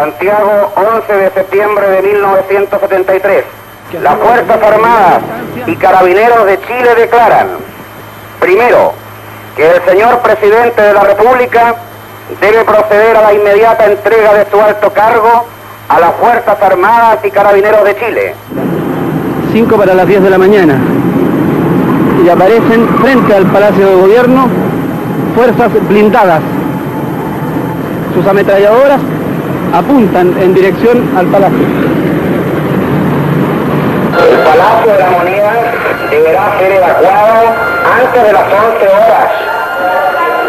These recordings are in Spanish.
Santiago, 11 de septiembre de 1973. Las Fuerzas Armadas y Carabineros de Chile declaran, primero, que el señor presidente de la República debe proceder a la inmediata entrega de su alto cargo a las Fuerzas Armadas y Carabineros de Chile. 5 para las 10 de la mañana. Y aparecen frente al Palacio de Gobierno fuerzas blindadas. Sus ametralladoras apuntan en dirección al palacio. El Palacio de la Moneda deberá ser evacuado antes de las 11 horas.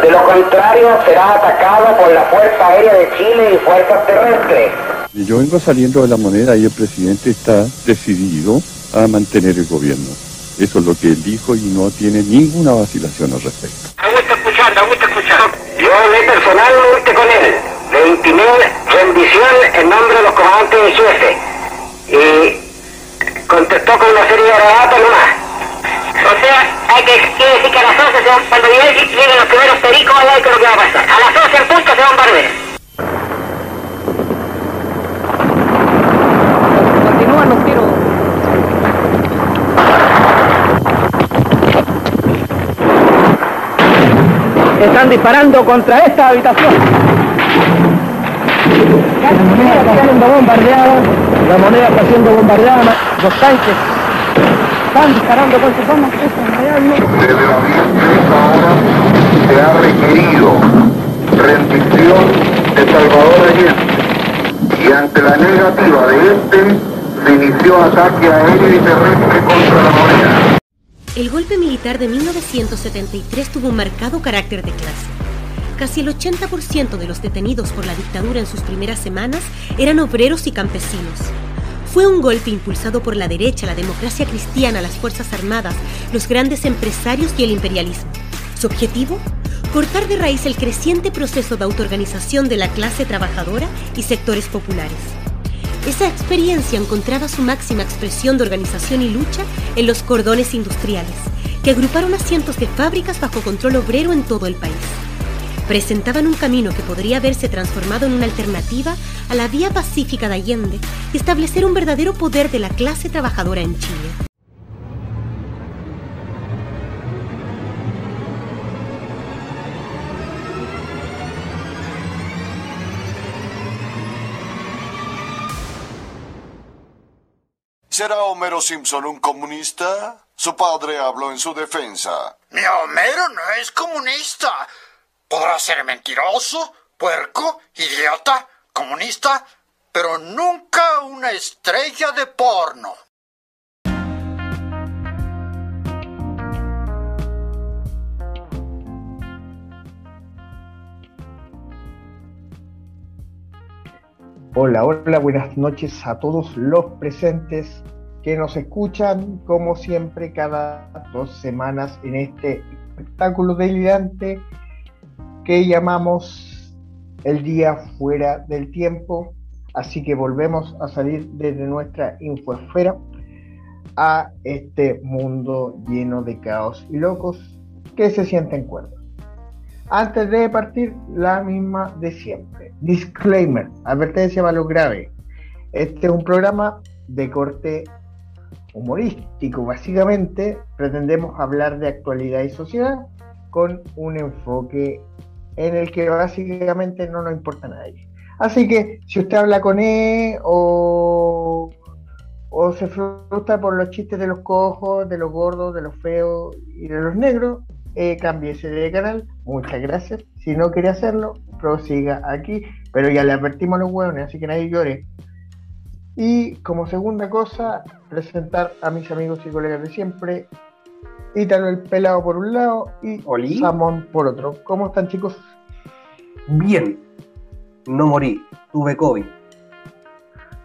De lo contrario, será atacado por la Fuerza Aérea de Chile y fuerzas terrestres. Yo vengo saliendo de la moneda y el presidente está decidido a mantener el gobierno. Eso es lo que él dijo y no tiene ninguna vacilación al respecto. Augusto escuchando, Augusto escuchando. Yo hablé personalmente con él. Le intimé rendición en nombre de los comandantes de jefe. Y contestó con una serie de relatos nomás. O sea, hay que, quiere decir que a las 11 se van, cuando lleguen los primeros pericos, allá hay que lo que va a pasar. A las 11 en punto se van a barrer. Continúan los tiros. Están disparando contra esta habitación. La moneda está siendo bombardeada. La moneda está siendo bombardeada. Los tanques están disparando con sus bombas. Desde las 10 ahora se ha requerido rendición de Salvador Allende y ante la negativa de este se inició ataque aéreo y terrestre contra la moneda. El golpe militar de 1973 tuvo un marcado carácter de clase. Casi el 80% de los detenidos por la dictadura en sus primeras semanas eran obreros y campesinos. Fue un golpe impulsado por la derecha, la democracia cristiana, las Fuerzas Armadas, los grandes empresarios y el imperialismo. Su objetivo? Cortar de raíz el creciente proceso de autoorganización de la clase trabajadora y sectores populares. Esa experiencia encontraba su máxima expresión de organización y lucha en los cordones industriales, que agruparon a cientos de fábricas bajo control obrero en todo el país. Presentaban un camino que podría verse transformado en una alternativa a la vía pacífica de Allende y establecer un verdadero poder de la clase trabajadora en Chile. ¿Será Homero Simpson un comunista? Su padre habló en su defensa. Mi Homero no es comunista. Podrá ser mentiroso, puerco, idiota, comunista, pero nunca una estrella de porno. Hola, hola, buenas noches a todos los presentes que nos escuchan, como siempre, cada dos semanas en este espectáculo delirante que llamamos el día fuera del tiempo. Así que volvemos a salir desde nuestra infoesfera a este mundo lleno de caos y locos que se sienten cuerdos. Antes de partir, la misma de siempre. Disclaimer, advertencia para lo grave. Este es un programa de corte humorístico, básicamente. Pretendemos hablar de actualidad y sociedad con un enfoque en el que básicamente no nos importa a nadie. Así que si usted habla con o, o se frustra por los chistes de los cojos, de los gordos, de los feos y de los negros, eh, cámbiese de canal. Muchas gracias. Si no quiere hacerlo, prosiga aquí. Pero ya le advertimos a los hueones, así que nadie llore. Y como segunda cosa, presentar a mis amigos y colegas de siempre. Ítalo el pelado por un lado y Oli. Samón por otro. ¿Cómo están chicos? Bien. No morí. Tuve COVID.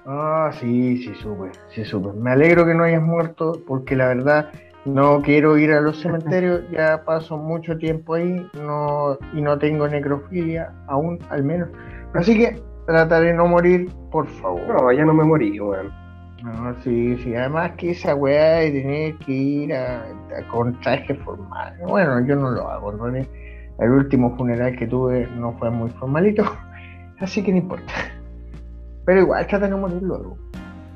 Ah, sí, sí supe, sí supe. Me alegro que no hayas muerto porque la verdad no quiero ir a los cementerios, ya paso mucho tiempo ahí no, y no tengo necrofilia aún, al menos. Así que trataré de no morir, por favor. No, ya no me morí, weón. No, sí, sí, además que esa weá de tener que ir a, a- con traje formal. Bueno, yo no lo hago, ¿no? El último funeral que tuve no fue muy formalito, así que no importa. Pero igual tratan de morir luego.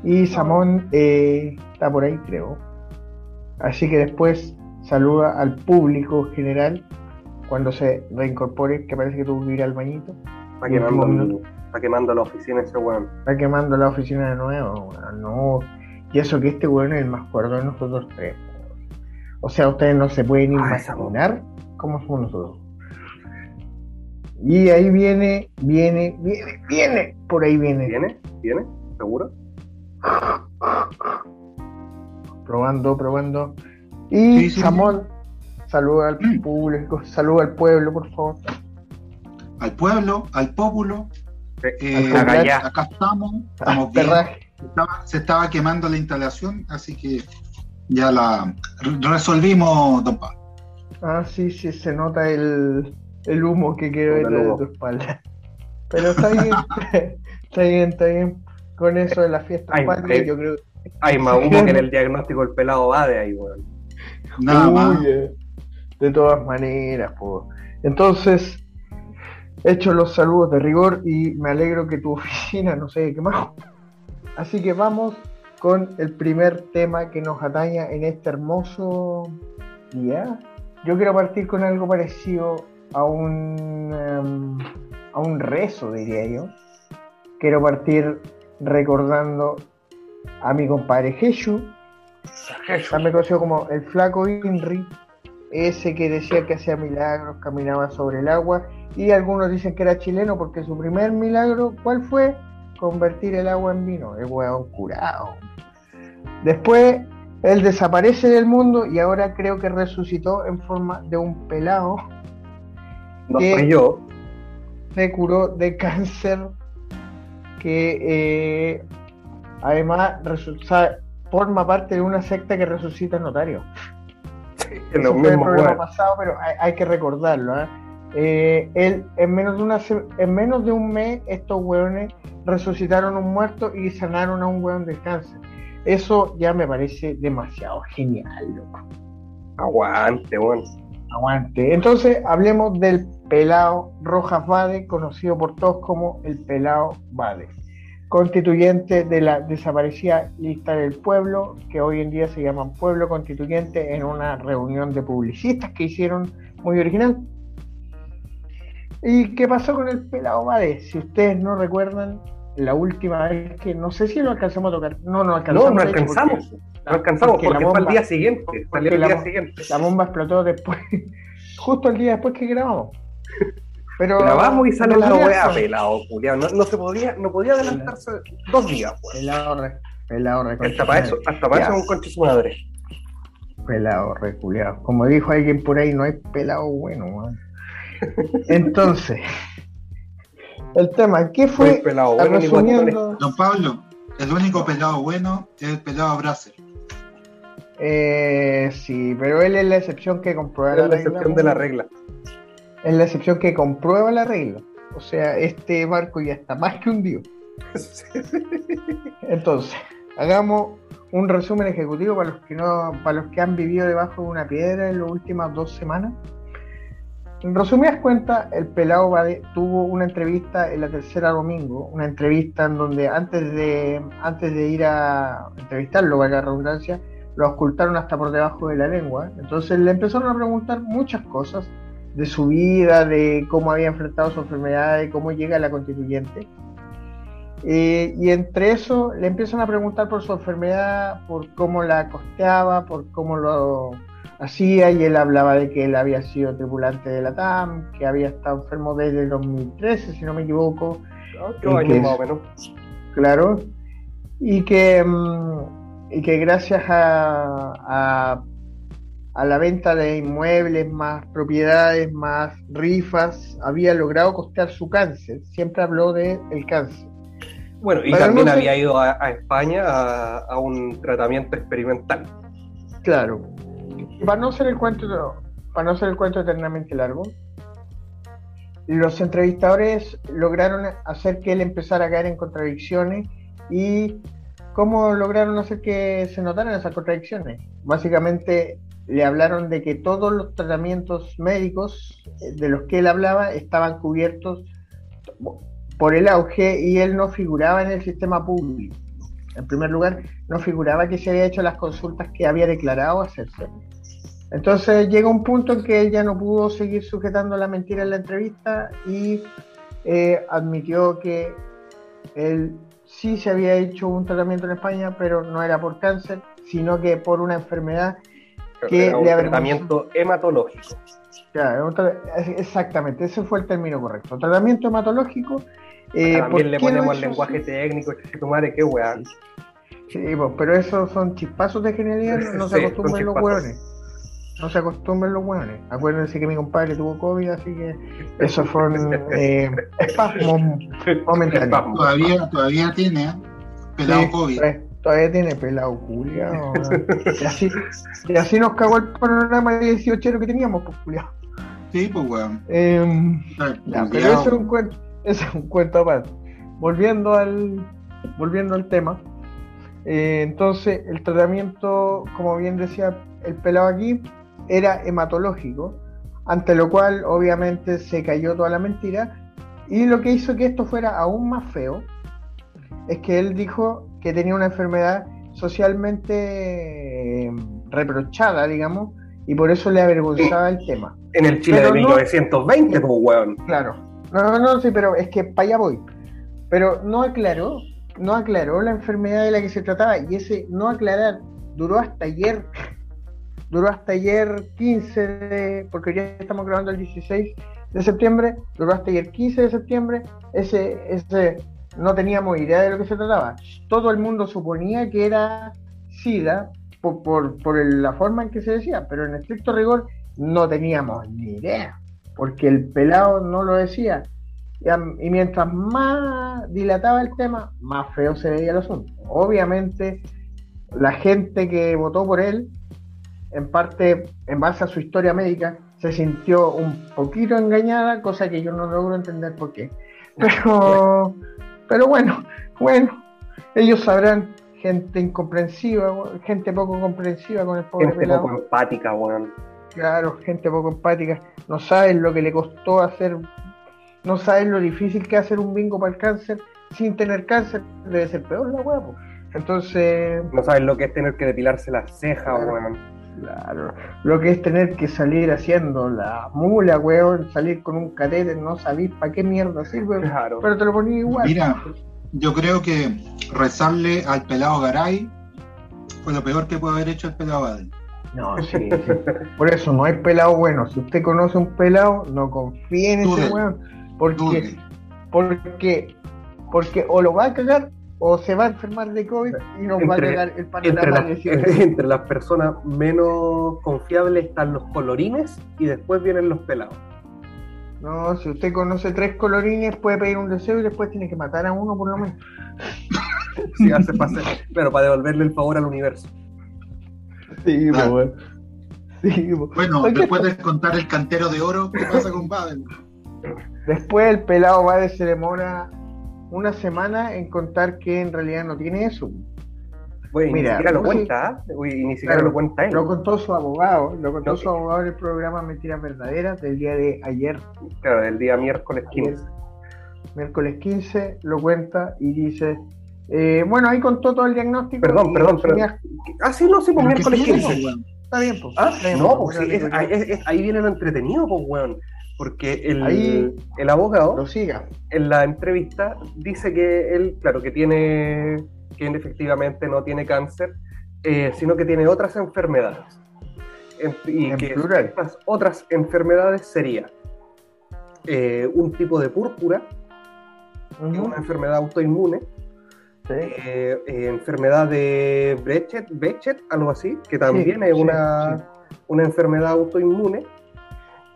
Y Samón eh, está por ahí, creo. Así que después saluda al público general cuando se reincorpore, que parece que tuvo que ir al bañito. Está quemando, está quemando la oficina ese weón. Está quemando la oficina de nuevo, weón. No. Y eso que este weón es el más cuerdo de nosotros tres. O sea, ustedes no se pueden imaginar cómo somos nosotros. Y ahí viene, viene, viene, viene. Por ahí viene. ¿Viene? ¿Viene? ¿Seguro? Probando, probando. Y Samón, saluda al público, saluda al pueblo, por favor. Al pueblo, al pópulo. Eh, acá estamos, estamos bien. se estaba quemando la instalación, así que ya la resolvimos, don Pablo. Ah, sí, sí, se nota el, el humo que quiero ver de tu espalda. Pero está bien, está bien, está bien. Con eso de la fiesta hay, yo creo Hay más humo que en el diagnóstico del pelado va de ahí, weón. Nada más. De todas maneras, pues. Entonces, hecho los saludos de rigor y me alegro que tu oficina no se qué más. Así que vamos con el primer tema que nos ataña en este hermoso día. Yo quiero partir con algo parecido a un, em, a un rezo, diría yo. Quiero partir recordando a mi compadre Jesús, también conocido como el flaco Inri, ese que decía que hacía milagros, caminaba sobre el agua, y algunos dicen que era chileno porque su primer milagro, ¿cuál fue? Convertir el agua en vino, el hueón curado. Después él desaparece del mundo y ahora creo que resucitó en forma de un pelado. No que yo. Se curó de cáncer que eh, además forma parte de una secta que resucita notario. Mismo. pasado, pero hay, que recordarlo. ¿eh? Eh, él, en, menos de una, en menos de un mes, estos hueones resucitaron a un muerto y sanaron a un hueón de cáncer. Eso ya me parece demasiado genial, loco. Aguante, bueno. Aguante. Entonces, hablemos del pelado Rojas Bade, conocido por todos como el pelado Bade, constituyente de la desaparecida lista del pueblo, que hoy en día se llama Pueblo Constituyente, en una reunión de publicistas que hicieron muy original. ¿Y qué pasó con el pelado Bade? Si ustedes no recuerdan, la última vez que no sé si lo alcanzamos a tocar. No, no alcanzamos. No, no alcanzamos. no alcanzamos porque, fue al día siguiente. Salió el día siguiente. La bomba explotó después, justo el día después que grabamos. Pero grabamos y sale la weá pelado, No, no, se podía, no podía adelantarse dos días, pues. Pelado re, pelado re. Hasta para eso, hasta para eso un conche su madre. Pelado re, Como dijo alguien por ahí, no hay pelado bueno, man. Entonces, el tema, ¿qué fue? El pelado bueno, Don Pablo, el único pelado bueno es el pelado Bracer. Eh, sí, pero él es la excepción que comprueba la, la excepción de la regla. Es la excepción que comprueba la regla. O sea, este barco ya está más que hundido. Entonces, hagamos un resumen ejecutivo para los que no, para los que han vivido debajo de una piedra en las últimas dos semanas. En resumidas cuentas, el pelado tuvo una entrevista en la tercera domingo, una entrevista en donde antes de, antes de ir a entrevistarlo, valga la redundancia, lo ocultaron hasta por debajo de la lengua. Entonces le empezaron a preguntar muchas cosas de su vida, de cómo había enfrentado su enfermedad, de cómo llega a la constituyente. Eh, y entre eso le empiezan a preguntar por su enfermedad, por cómo la costeaba, por cómo lo hacía y él hablaba de que él había sido tripulante de la TAM, que había estado enfermo desde el 2013, si no me equivoco. Claro. Y que, mm, y que gracias a, a, la venta de inmuebles, más propiedades, más rifas, había logrado costear su cáncer. Siempre habló de el cáncer. Bueno, y también había ido a, España a un tratamiento experimental. Claro, para no ser el cuento, para no ser el cuento eternamente largo, los entrevistadores lograron hacer que él empezara a caer en contradicciones y cómo lograron hacer que se notaran esas contradicciones. Básicamente le hablaron de que todos los tratamientos médicos de los que él hablaba estaban cubiertos por el auge y él no figuraba en el sistema público. En primer lugar, no figuraba que se había hecho las consultas que había declarado hacerse. Entonces llega un punto en que él ya no pudo seguir sujetando la mentira en la entrevista y eh, admitió que él sí se había hecho un tratamiento en España, pero no era por cáncer, sino que por una enfermedad que era un tratamiento hematológico. Claro, exactamente, ese fue el término correcto. Tratamiento hematológico. Eh, También le ponemos el lenguaje técnico, madre, qué weá. Sí, pues, pero esos son chispazos de genialidad, no se acostumbran los hueones. No se acostumbran los hueones. Acuérdense que mi compadre tuvo COVID, así que esos fueron eh, espasmos momentáneos. Todavía, todavía tiene, ¿eh? pelado COVID. Todavía tiene pelado culiao. y, así, y así nos cagó el panorama de 18 que teníamos, pues culiao. Sí, pues weón. Eh, pero eso es un cuento, eso es un cuento aparte. Volviendo al, volviendo al tema. Eh, entonces, el tratamiento, como bien decía el pelado aquí, era hematológico, ante lo cual obviamente se cayó toda la mentira. Y lo que hizo que esto fuera aún más feo es que él dijo que tenía una enfermedad socialmente eh, reprochada, digamos, y por eso le avergonzaba el tema. En el Chile de 1920, pues, weón. Claro. No, no, sí, pero es que para allá voy. Pero no aclaró, no aclaró la enfermedad de la que se trataba, y ese no aclarar duró hasta ayer duró hasta ayer 15 de, porque ya estamos grabando el 16 de septiembre, duró hasta ayer 15 de septiembre, ese, ese no teníamos idea de lo que se trataba. Todo el mundo suponía que era SIDA por, por, la forma en que se decía, pero en estricto rigor no teníamos ni idea, porque el pelado no lo decía. Y, mientras más dilataba el tema, más feo se veía el asunto. Obviamente, la gente que votó por él en parte, en base a su historia médica, se sintió un poquito engañada, cosa que yo no logro entender por qué. Pero, pero bueno, bueno, ellos sabrán, gente incomprensiva, gente poco comprensiva con el pobre gente poco empática, weón. Claro, gente poco empática. No saben lo que le costó hacer, no saben lo difícil que es hacer un bingo para el cáncer sin tener cáncer. Debe ser peor la weá, Entonces. No saben lo que es tener que depilarse las cejas, weón Claro, lo que es tener que salir haciendo la mula, weón, salir con un catéter, no sabéis para qué mierda sirve, claro. pero te lo ponía igual. Mira, yo creo que rezarle al pelado Garay fue lo peor que puede haber hecho el pelado Garay. No, sí, Por eso no hay pelado bueno. Si usted conoce un pelado, no confíe en ese weón. Porque, porque, porque o lo va a cagar o se va a enfermar de COVID y nos va a llegar el panorama entre, entre las personas menos confiables están los colorines y después vienen los pelados. No, si usted conoce tres colorines, puede pedir un deseo y después tiene que matar a uno por lo menos. sí, hace pase, pero para devolverle el favor al universo. Sí, bueno. Sí, bueno, después de contar el cantero de oro, ¿qué pasa con Babel? Después el pelado va de ceremonia una semana en contar que en realidad no tiene eso. Mira, ni siquiera lo cuenta, ¿eh? ni siquiera lo cuenta él. Lo contó su abogado, lo contó su abogado en el programa Mentiras Verdaderas del día de ayer. Claro, del día miércoles 15. Miércoles 15 lo cuenta y dice, eh, bueno, ahí contó todo el diagnóstico. Perdón, perdón, perdón. Ah, sí, no, sí, pues miércoles 15. Está bien, pues. Ah, no, pues sí, ahí viene lo entretenido, pues, weón porque el, el abogado lo siga. en la entrevista dice que él, claro, que tiene, que efectivamente no tiene cáncer, eh, sino que tiene otras enfermedades. y que estas otras enfermedades serían eh, un tipo de púrpura, una enfermedad autoinmune, eh, enfermedad de Bechet, Bechet, algo así, que también es una, una enfermedad autoinmune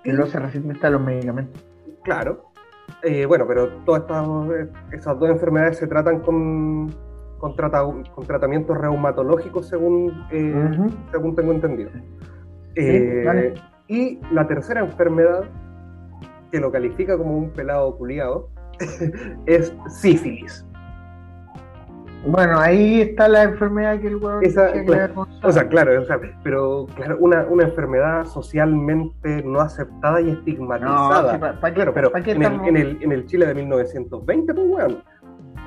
que no se resiste a los medicamentos. Claro. Eh, bueno, pero todas estas, esas dos enfermedades se tratan con, con, tratamientos reumatológicos, según, eh, según tengo entendido. Eh, y la tercera enfermedad, que lo califica como un pelado culiado, es sífilis. Bueno, ahí está la enfermedad que el huevo O sea, claro, o sea, pero claro, una, una, enfermedad socialmente no aceptada y estigmatizada. No, claro, pero en, el, en, el, en, el, Chile de 1920, pues weón.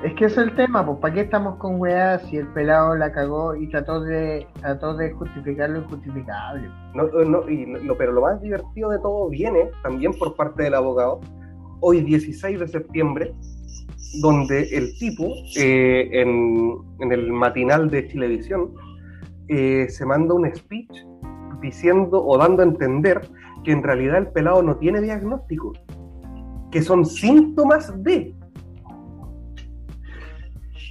Es que es el tema, pues ¿para qué estamos con weá si el pelado la cagó y trató de trató de justificar lo injustificable? No, no, y lo, pero lo más divertido de todo viene también por parte del abogado, hoy 16 de septiembre, donde el tipo, eh, en, el matinal de Chilevisión, eh, se manda un speech diciendo o dando a entender que en realidad el pelado no tiene diagnóstico, que son síntomas de.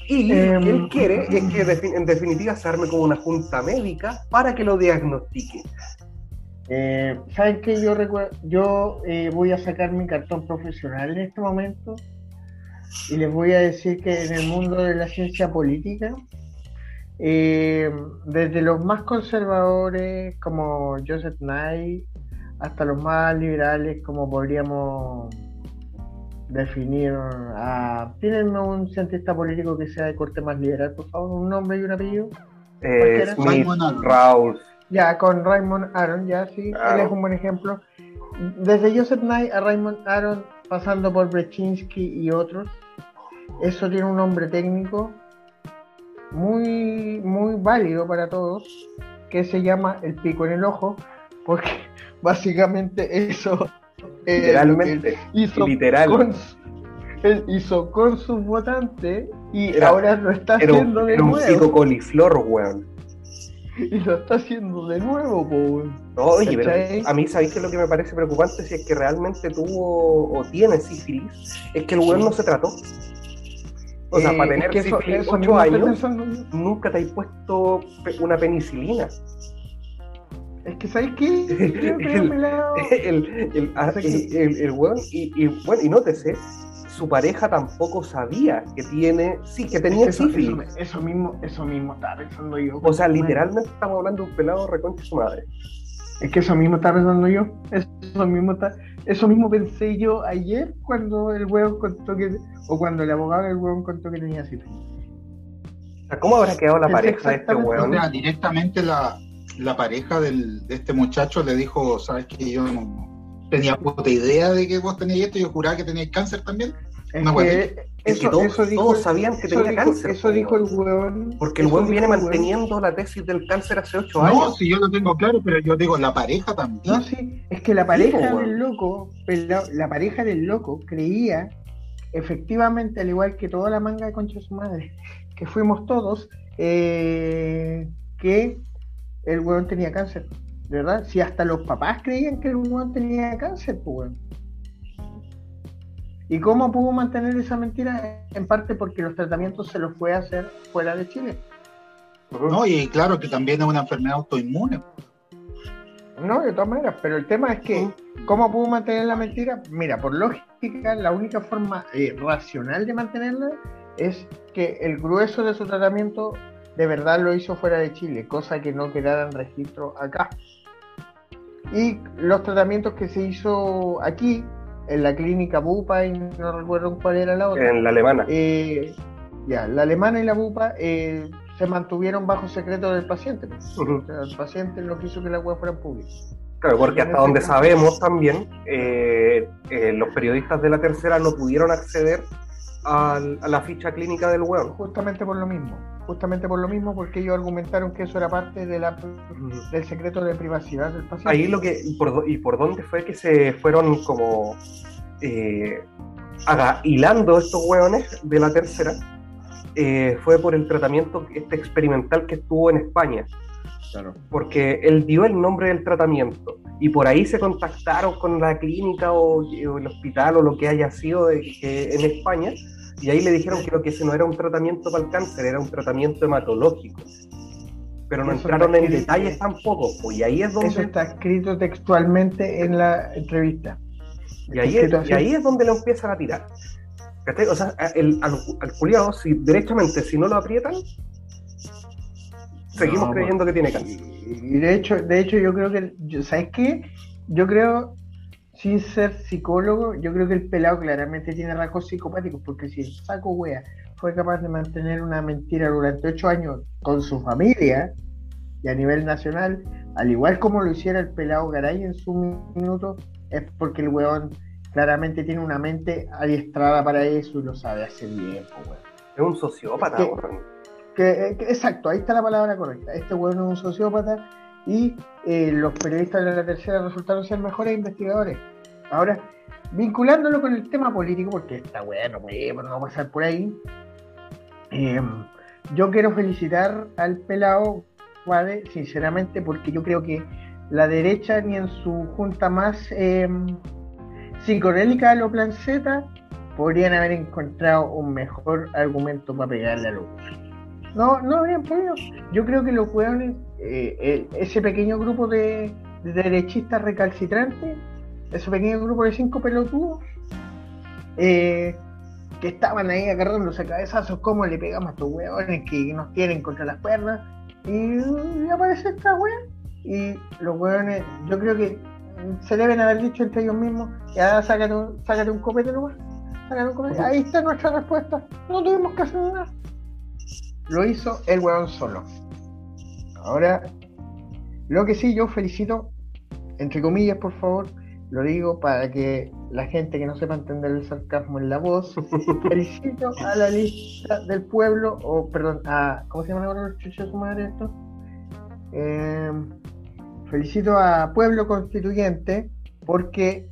Y lo que él em, quiere es que en definitiva se arme como una junta médica para que lo diagnostique. Eh, ¿Saben que yo Yo voy a sacar mi cartón profesional en este momento y les voy a decir que en el mundo de la ciencia política, eh, desde los más conservadores como Joseph Nye hasta los más liberales como podríamos definir a... ¿Tienen un cientista político que sea de corte más liberal, por favor? ¿Un nombre y un apellido? Eh, Smith, Raúl. Ya, con Raymond Aron, ya sí, él es un buen ejemplo. Desde Joseph Nye a Raymond Aron pasando por Brechinsky y otros. Eso tiene un nombre técnico muy, muy válido para todos, que se llama el pico en el ojo, porque básicamente eso literalmente hizo literal. Con, él hizo con sus votantes y ahora lo está haciendo de nuevo. un pico coliflor, weón. y lo está haciendo de nuevo, no, oye, pero a mí, ¿sabéis que lo que me parece preocupante si es que realmente tuvo o tiene sífilis? Es que el weón no se trató. O sea, para eh, tener sífilis 8 años, nunca te has puesto una penicilina. Es que, ¿sabéis qué? el, el, el, el, el, weón, y, y, bueno, y nótese, su pareja tampoco sabía que tiene, sí, que tenía eso, sífilis. Eso, mismo, eso mismo estaba pensando yo. O sea, literalmente estamos hablando de un pelado reconcha su madre. Es que eso mismo estaba pensando yo. Eso mismo está, eso mismo pensé yo ayer cuando el huevo contó que, o cuando el abogado del huevo contó que tenía sífilis. ¿Cómo habrá quedado la pareja de este huevo? directamente la, la pareja del, de este muchacho le dijo, sabes que yo no, tenía puta idea de que vos tenías esto, yo juraba que tenías cáncer también. Es que, todos, sabían que tenía cáncer. Eso dijo el hueón. Porque el hueón viene manteniendo la tesis del cáncer hace ocho años. No, si yo lo tengo claro, pero yo digo, la pareja también. No, sí, es que la pareja del loco, la, pareja del loco creía, efectivamente, al igual que toda la manga de concha de su madre, que fuimos todos, eh, que el hueón tenía cáncer. ¿verdad? Si hasta los papás creían que el hueón tenía cáncer, pues ¿Y cómo pudo mantener esa mentira? En parte porque los tratamientos se los fue a hacer fuera de Chile. No, y claro que también es una enfermedad autoinmune. No, de todas maneras, pero el tema es que, ¿cómo pudo mantener la mentira? Mira, por lógica, la única forma eh, racional de mantenerla es que el grueso de su tratamiento de verdad lo hizo fuera de Chile, cosa que no quedara en registro acá. Y los tratamientos que se hizo aquí, en la clínica Bupa, y no recuerdo cuál era la otra. En la alemana. Eh, ya, la alemana y la Bupa eh, se mantuvieron bajo secreto del paciente. el paciente no quiso que la web fuera pública. Claro, porque hasta donde sabemos también, eh, los periodistas de la tercera no pudieron acceder a, la ficha clínica del web. Justamente por lo mismo justamente por lo mismo, porque ellos argumentaron que eso era parte de la, del secreto de privacidad del paciente. Ahí lo que, y por, y por dónde fue que se fueron como eh, hilando estos hueones de la tercera, eh, fue por el tratamiento este experimental que estuvo en España. Claro. Porque él dio el nombre del tratamiento y por ahí se contactaron con la clínica o, el hospital o lo que haya sido en España y ahí le dijeron que, que ese no era un tratamiento para el cáncer, era un tratamiento hematológico. Pero no entraron en detalles tampoco, pues, y ahí es donde... Eso está escrito textualmente en la entrevista. Y ahí, es, y ahí es donde lo empiezan a tirar. O sea, el, al, al si derechamente, si no lo aprietan, seguimos creyendo que tiene cáncer. Y de hecho, de hecho yo creo que, ¿sabes qué? Yo creo, sin ser psicólogo, yo creo que el pelado claramente tiene rasgos psicopáticos, porque si el saco wea fue capaz de mantener una mentira durante ocho años con su familia y a nivel nacional, al igual como lo hiciera el pelado Garay en su minuto, es porque el weón claramente tiene una mente adiestrada para eso y lo sabe hacer bien, Es un sociópata, exacto, ahí está la palabra correcta. Este weón es un sociópata y eh, los periodistas de la tercera resultaron ser mejores investigadores. Ahora, vinculándolo con el tema político, porque está bueno, no no va a pasar por ahí, eh, yo quiero felicitar al pelado Guade, sinceramente, porque yo creo que la derecha ni en su junta más eh, psicorélica a lo plan Z podrían haber encontrado un mejor argumento para pegarle a los no, no habrían podido. Yo creo que los hueones, eh, ese pequeño grupo de, derechistas recalcitrantes, ese pequeño grupo de cinco pelotudos, eh, que estaban ahí agarrándose cabezazos, cómo le pegamos a estos hueones que nos tienen contra las pernas, y, aparece esta wea. Y los hueones, yo creo que se deben haber dicho entre ellos mismos, ya sácate un, sácate un copete nomás, sácate un copete. Ahí está nuestra respuesta, no tuvimos que hacer nada lo hizo el weón solo. Ahora, lo que sí, yo felicito, entre comillas, por favor, lo digo para que la gente que no sepa entender el sarcasmo en la voz, felicito a la lista del pueblo, o perdón, a, ¿cómo se llama ahora los chuchos su madre esto? Eh, felicito a Pueblo Constituyente porque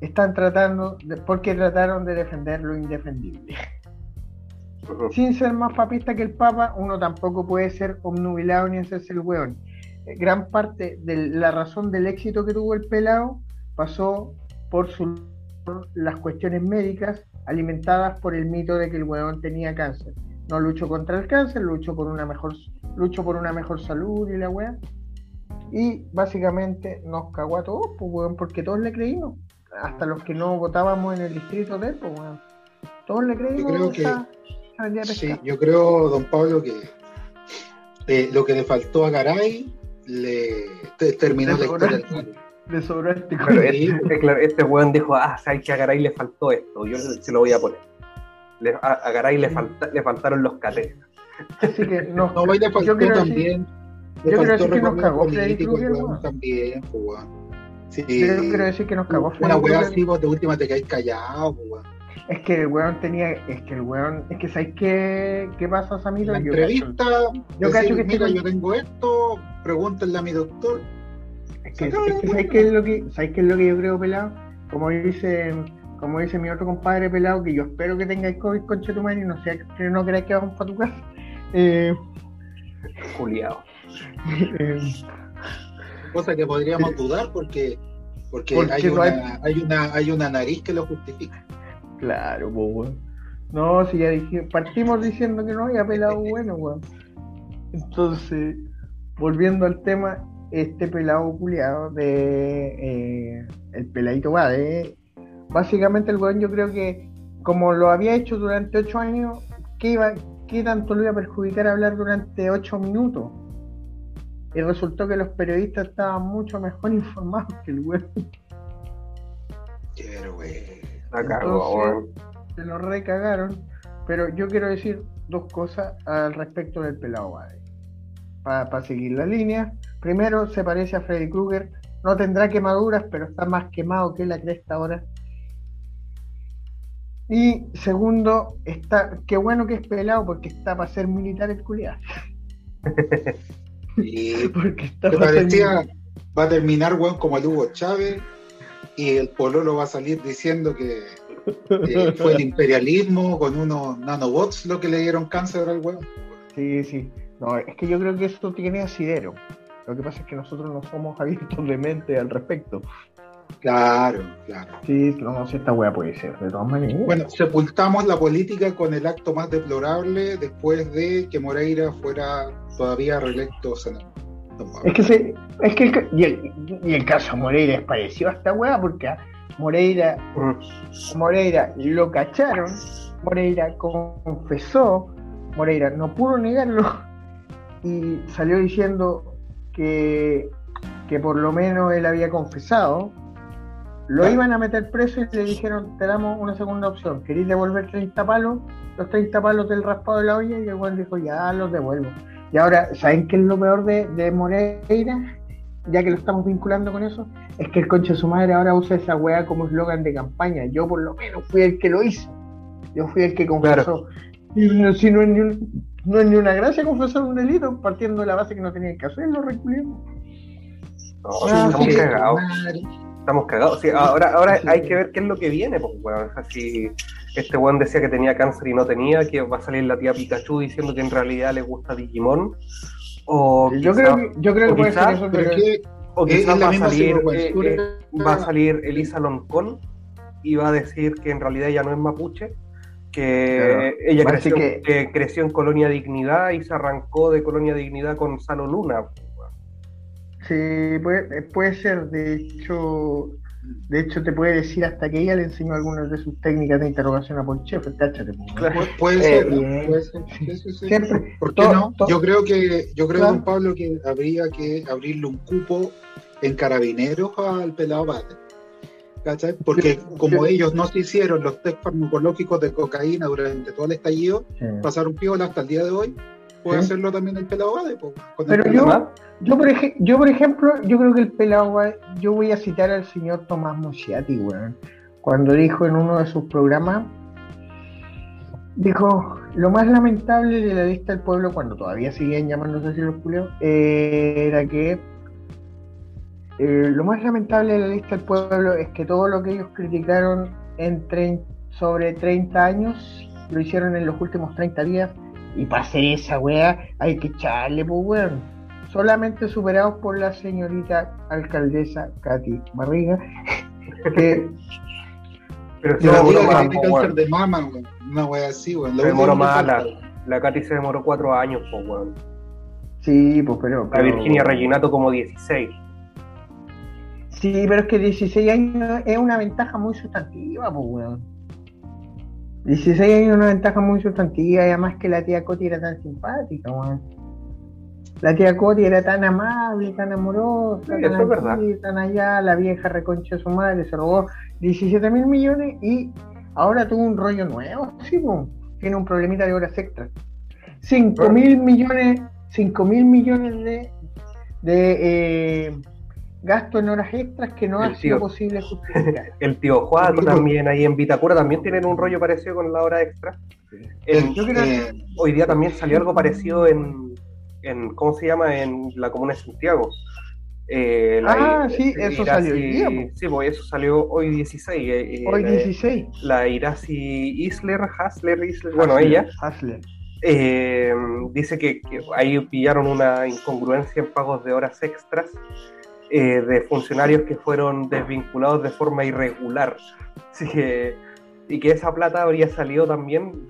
están tratando, porque trataron de defender lo indefendible. Sin ser más papista que el Papa, uno tampoco puede ser obnubilado ni hacerse el hueón. Eh, gran parte de la razón del éxito que tuvo el pelado pasó por las cuestiones médicas alimentadas por el mito de que el hueón tenía cáncer. No luchó contra el cáncer, luchó por una mejor, luchó por una mejor salud y la weá. Y básicamente nos cagó a todos, pues, porque todos le creímos. Hasta los que no votábamos en el distrito de él, pues, Todos le creímos. Yo creo que Sí, yo creo, don Pablo, que eh, lo que le faltó a Garay le terminó la historia Le sobró este claro, este, este weón dijo, ah, sabes que a Garay le faltó esto, yo se lo voy a poner. a, Garay le, falta, le faltaron los cates. Así que no, no le faltó también. yo quiero decir que nos cagó Freddy Krueger. También, pues, sí. Yo quiero decir que nos cagó Freddy Una weá así, vos de última te caes callado, pues, es que el weón tenía, es que el weón, es que ¿sabes qué, qué pasa, Samito? La entrevista, yo, cacho que mira, yo tengo esto, pregúntenle a mi doctor. Es que, ¿sabes qué es lo que, ¿sabes qué es lo que yo creo, pelado? Como dice, como dice mi otro compadre pelado, que yo espero que tenga el COVID con Chetumal y no sea que no creas que vamos para tu casa. Eh, Juliado. Eh, Cosa que podríamos dudar porque porque, hay, una, hay, una, hay una nariz que lo justifica. Claro, pues, No, si ya dije, partimos diciendo que no había pelado bueno, weón. Entonces, volviendo al tema, este pelado culiado de eh, el peladito Bade, básicamente el weón yo creo que como lo había hecho durante ocho años, ¿qué, iba, qué tanto lo iba a perjudicar hablar durante ocho minutos? Y resultó que los periodistas estaban mucho mejor informados que el weón. Se lo recagaron. Pero yo quiero decir dos cosas al respecto del pelado Para seguir la línea. Primero, se parece a Freddy Krueger. No tendrá quemaduras, pero está más quemado que la cresta ahora. Y segundo, está, qué bueno que es pelado porque está para ser militar el y porque está parecía, va a terminar como el Hugo Chávez y el Pololo va a salir diciendo que eh, fue el imperialismo con unos nanobots lo que le dieron cáncer al huevo. Sí, sí. No, es que yo creo que esto tiene asidero. Lo que pasa es que nosotros no somos abiertos de mente al respecto. Claro, claro. Sí, no, sé, esta hueá puede ser, de todas maneras. Bueno, sepultamos la política con el acto más deplorable después de que Moreira fuera todavía reelecto senador. Es que, es que el, y, el, y el caso Moreira es parecido a esta weá porque Moreira, mm. Moreira lo cacharon, Moreira confesó, Moreira no pudo negarlo y salió diciendo que, que por lo menos él había confesado Lo iban a meter preso y le dijeron, te damos una segunda opción. ¿Queréis devolver 30 palos? Los 30 palos del raspado de la olla. Y el Juan dijo, ya los devuelvo. Y ahora, ¿saben qué es lo peor de, de Moreira? Ya que lo estamos vinculando con eso, es que el conche de su madre ahora usa esa weá como eslogan de campaña. Yo por lo menos fui el que lo hizo. Yo fui el que confesó. Y si no es, ni no es ni una gracia confesar un delito, partiendo de la base que no tenían que hacerlo, reculiendo. No, ah, estamos cagados. Estamos cagados. ahora ahora hay que ver qué es lo que viene, pues, weón. si este weón decía que tenía cáncer y no tenía, que va a salir la tía Pikachu diciendo que en realidad le gusta Digimon. O yo, creo que, yo creo que puede ser eso, pero o quizás va a salir, eh, eh, va a salir Elisa Loncón y va a decir que en realidad ella no es mapuche, que ella creció, que... creció, en Colonia Dignidad y se arrancó de Colonia Dignidad con Salo Luna. Sí, puede, puede ser, de hecho, de hecho, te puede decir hasta que ella le enseñó algunas de sus técnicas de interrogación a Ponchef, cáchate. puede, ser, puede ser, Siempre. ¿Por qué no? Yo creo que, yo creo, don Pablo, que habría que abrirle un cupo en carabineros al pelado Bate. ¿Cachai? Porque como ellos no se hicieron los test farmacológicos de cocaína durante todo el estallido, pasaron piola hasta el día de hoy, puede hacerlo también el pelado Bade. Pero yo, yo, por yo, por ejemplo, yo creo que el pelado, yo voy a citar al señor Tomás Mosiati, weón, cuando dijo en uno de sus programas, dijo, lo más lamentable de la lista del pueblo, cuando todavía seguían llamándose así los culeos, eh, era que eh, lo más lamentable de la lista del pueblo es que todo lo que ellos criticaron en sobre 30 años lo hicieron en los últimos 30 días y para hacer esa weá hay que echarle, pues weón solamente superados por la señorita alcaldesa Katy Barriga, que pero se demoró más, cáncer de mama, Una wea así, weón. Se demoró más, la, la Katy se demoró cuatro años, pues, weón. Sí, pues, pero, La Virginia Reginato como 16. Sí, pero es que 16 años es una ventaja muy sustantiva, pues, weón. 16 años es una ventaja muy sustantiva, y además que la tía Coti era tan simpática, weón. La tía Coti era tan amable, tan amorosa, tan, allá, la vieja reconcha su madre, se robó 17 mil millones y ahora tuvo un rollo nuevo, sí, tiene un problemita de horas extras. 5 mil millones, 5 mil millones de, de eh, gasto en horas extras que no ha sido posible justificar. El tío Juan también ahí en Vitacura también tienen un rollo parecido con la hora extra. Eh, hoy día también salió algo parecido en en, ¿cómo se llama? En la comuna de Santiago. Eh, ah, sí, eso salió hoy día. Sí, pues eso salió hoy 16. Eh, hoy 16. La Irasi Isler, Hasler, Isler, bueno, ella. Hasler. dice que, ahí pillaron una incongruencia en pagos de horas extras de funcionarios que fueron desvinculados de forma irregular. Así que, y que esa plata habría salido también,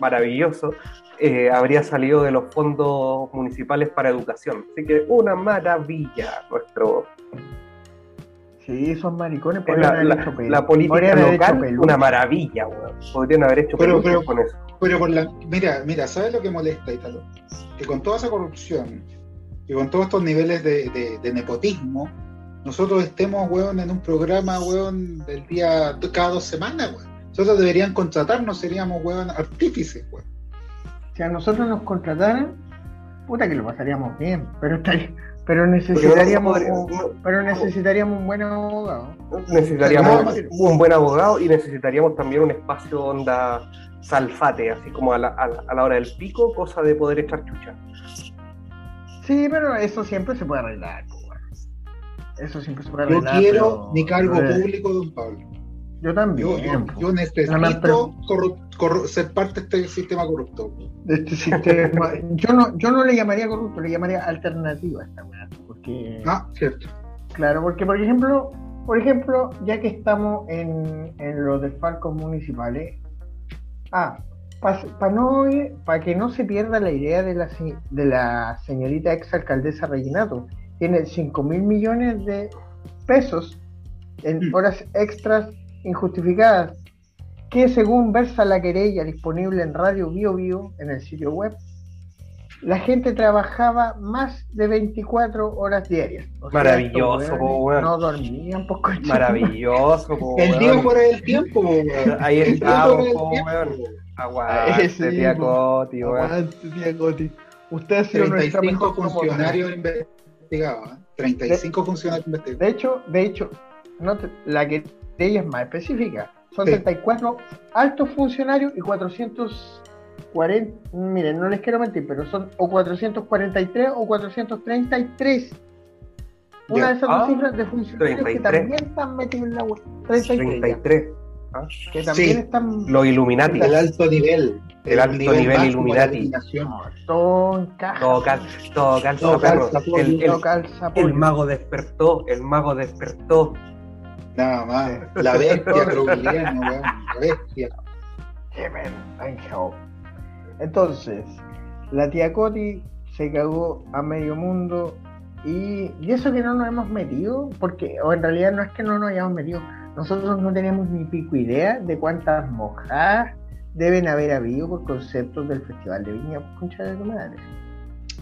maravilloso, eh, habría salido de los fondos municipales para educación. Así que una maravilla nuestro... Sí, son maricones. La, la, la, política local, una maravilla, weón. Podrían haber hecho pero, pero, con eso. Pero con la, mira, mira, ¿sabes lo que molesta, Italo? Que con toda esa corrupción y con todos estos niveles de, de, nepotismo, nosotros estemos, weón, en un programa, weón, del día, cada dos semanas, weón. Nosotros deberían contratarnos, seríamos, weón, artífices, weón si a nosotros nos contrataran, puta que lo pasaríamos bien, pero pero necesitaríamos un, pero necesitaríamos un buen abogado. Necesitaríamos un buen abogado y necesitaríamos también un espacio onda salfate, así como a la, a la hora del pico, cosa de poder echar chucha. Sí, pero eso siempre se puede arreglar. Eso siempre se puede arreglar. Yo quiero mi cargo público, don Pablo. Yo también. Yo, necesito ser parte de este sistema corrupto. este sistema. yo, no, yo no le llamaría corrupto, le llamaría alternativa a esta Porque, ah, cierto. Claro, porque por ejemplo, por ejemplo, ya que estamos en, en los desfalcos municipales, ah, para no que no se pierda la idea de la, de la señorita exalcaldesa Reginato, tiene 5 mil millones de pesos en mm. horas extras injustificadas que según versa la querella disponible en Radio Bio Bio en el sitio web, la gente trabajaba más de 24 horas diarias. Maravilloso, No dormían poco. Maravilloso, El día fuera del tiempo, weón. Ahí está, weón. Aguante, tía Coti, Aguante, tía Coti. Usted ha sido 35 funcionarios investigados. 35 ¿eh? funcionarios investigados. De hecho, de hecho, no la que ella es más específica. Son 34 altos funcionarios y 440, miren, no les quiero mentir, pero son o 443 o 433. Una de esas dos ah, cifras de funcionarios que también están metidos en la web. 33. 33. ¿Ah? Que también están. Los Illuminati. El alto nivel. El, alto nivel, Illuminati. todo encaja. Todo, cal, todo calza, todo calza, el, el, el, mago despertó. El mago despertó. Nada más. La bestia La bestia. Entonces, la tía Coti se cagó a medio mundo y, y, eso que no nos hemos metido, porque, o en realidad no es que no nos hayamos metido, nosotros no tenemos ni pico idea de cuántas mojadas deben haber habido por conceptos del Festival de Viña, concha de tu madre.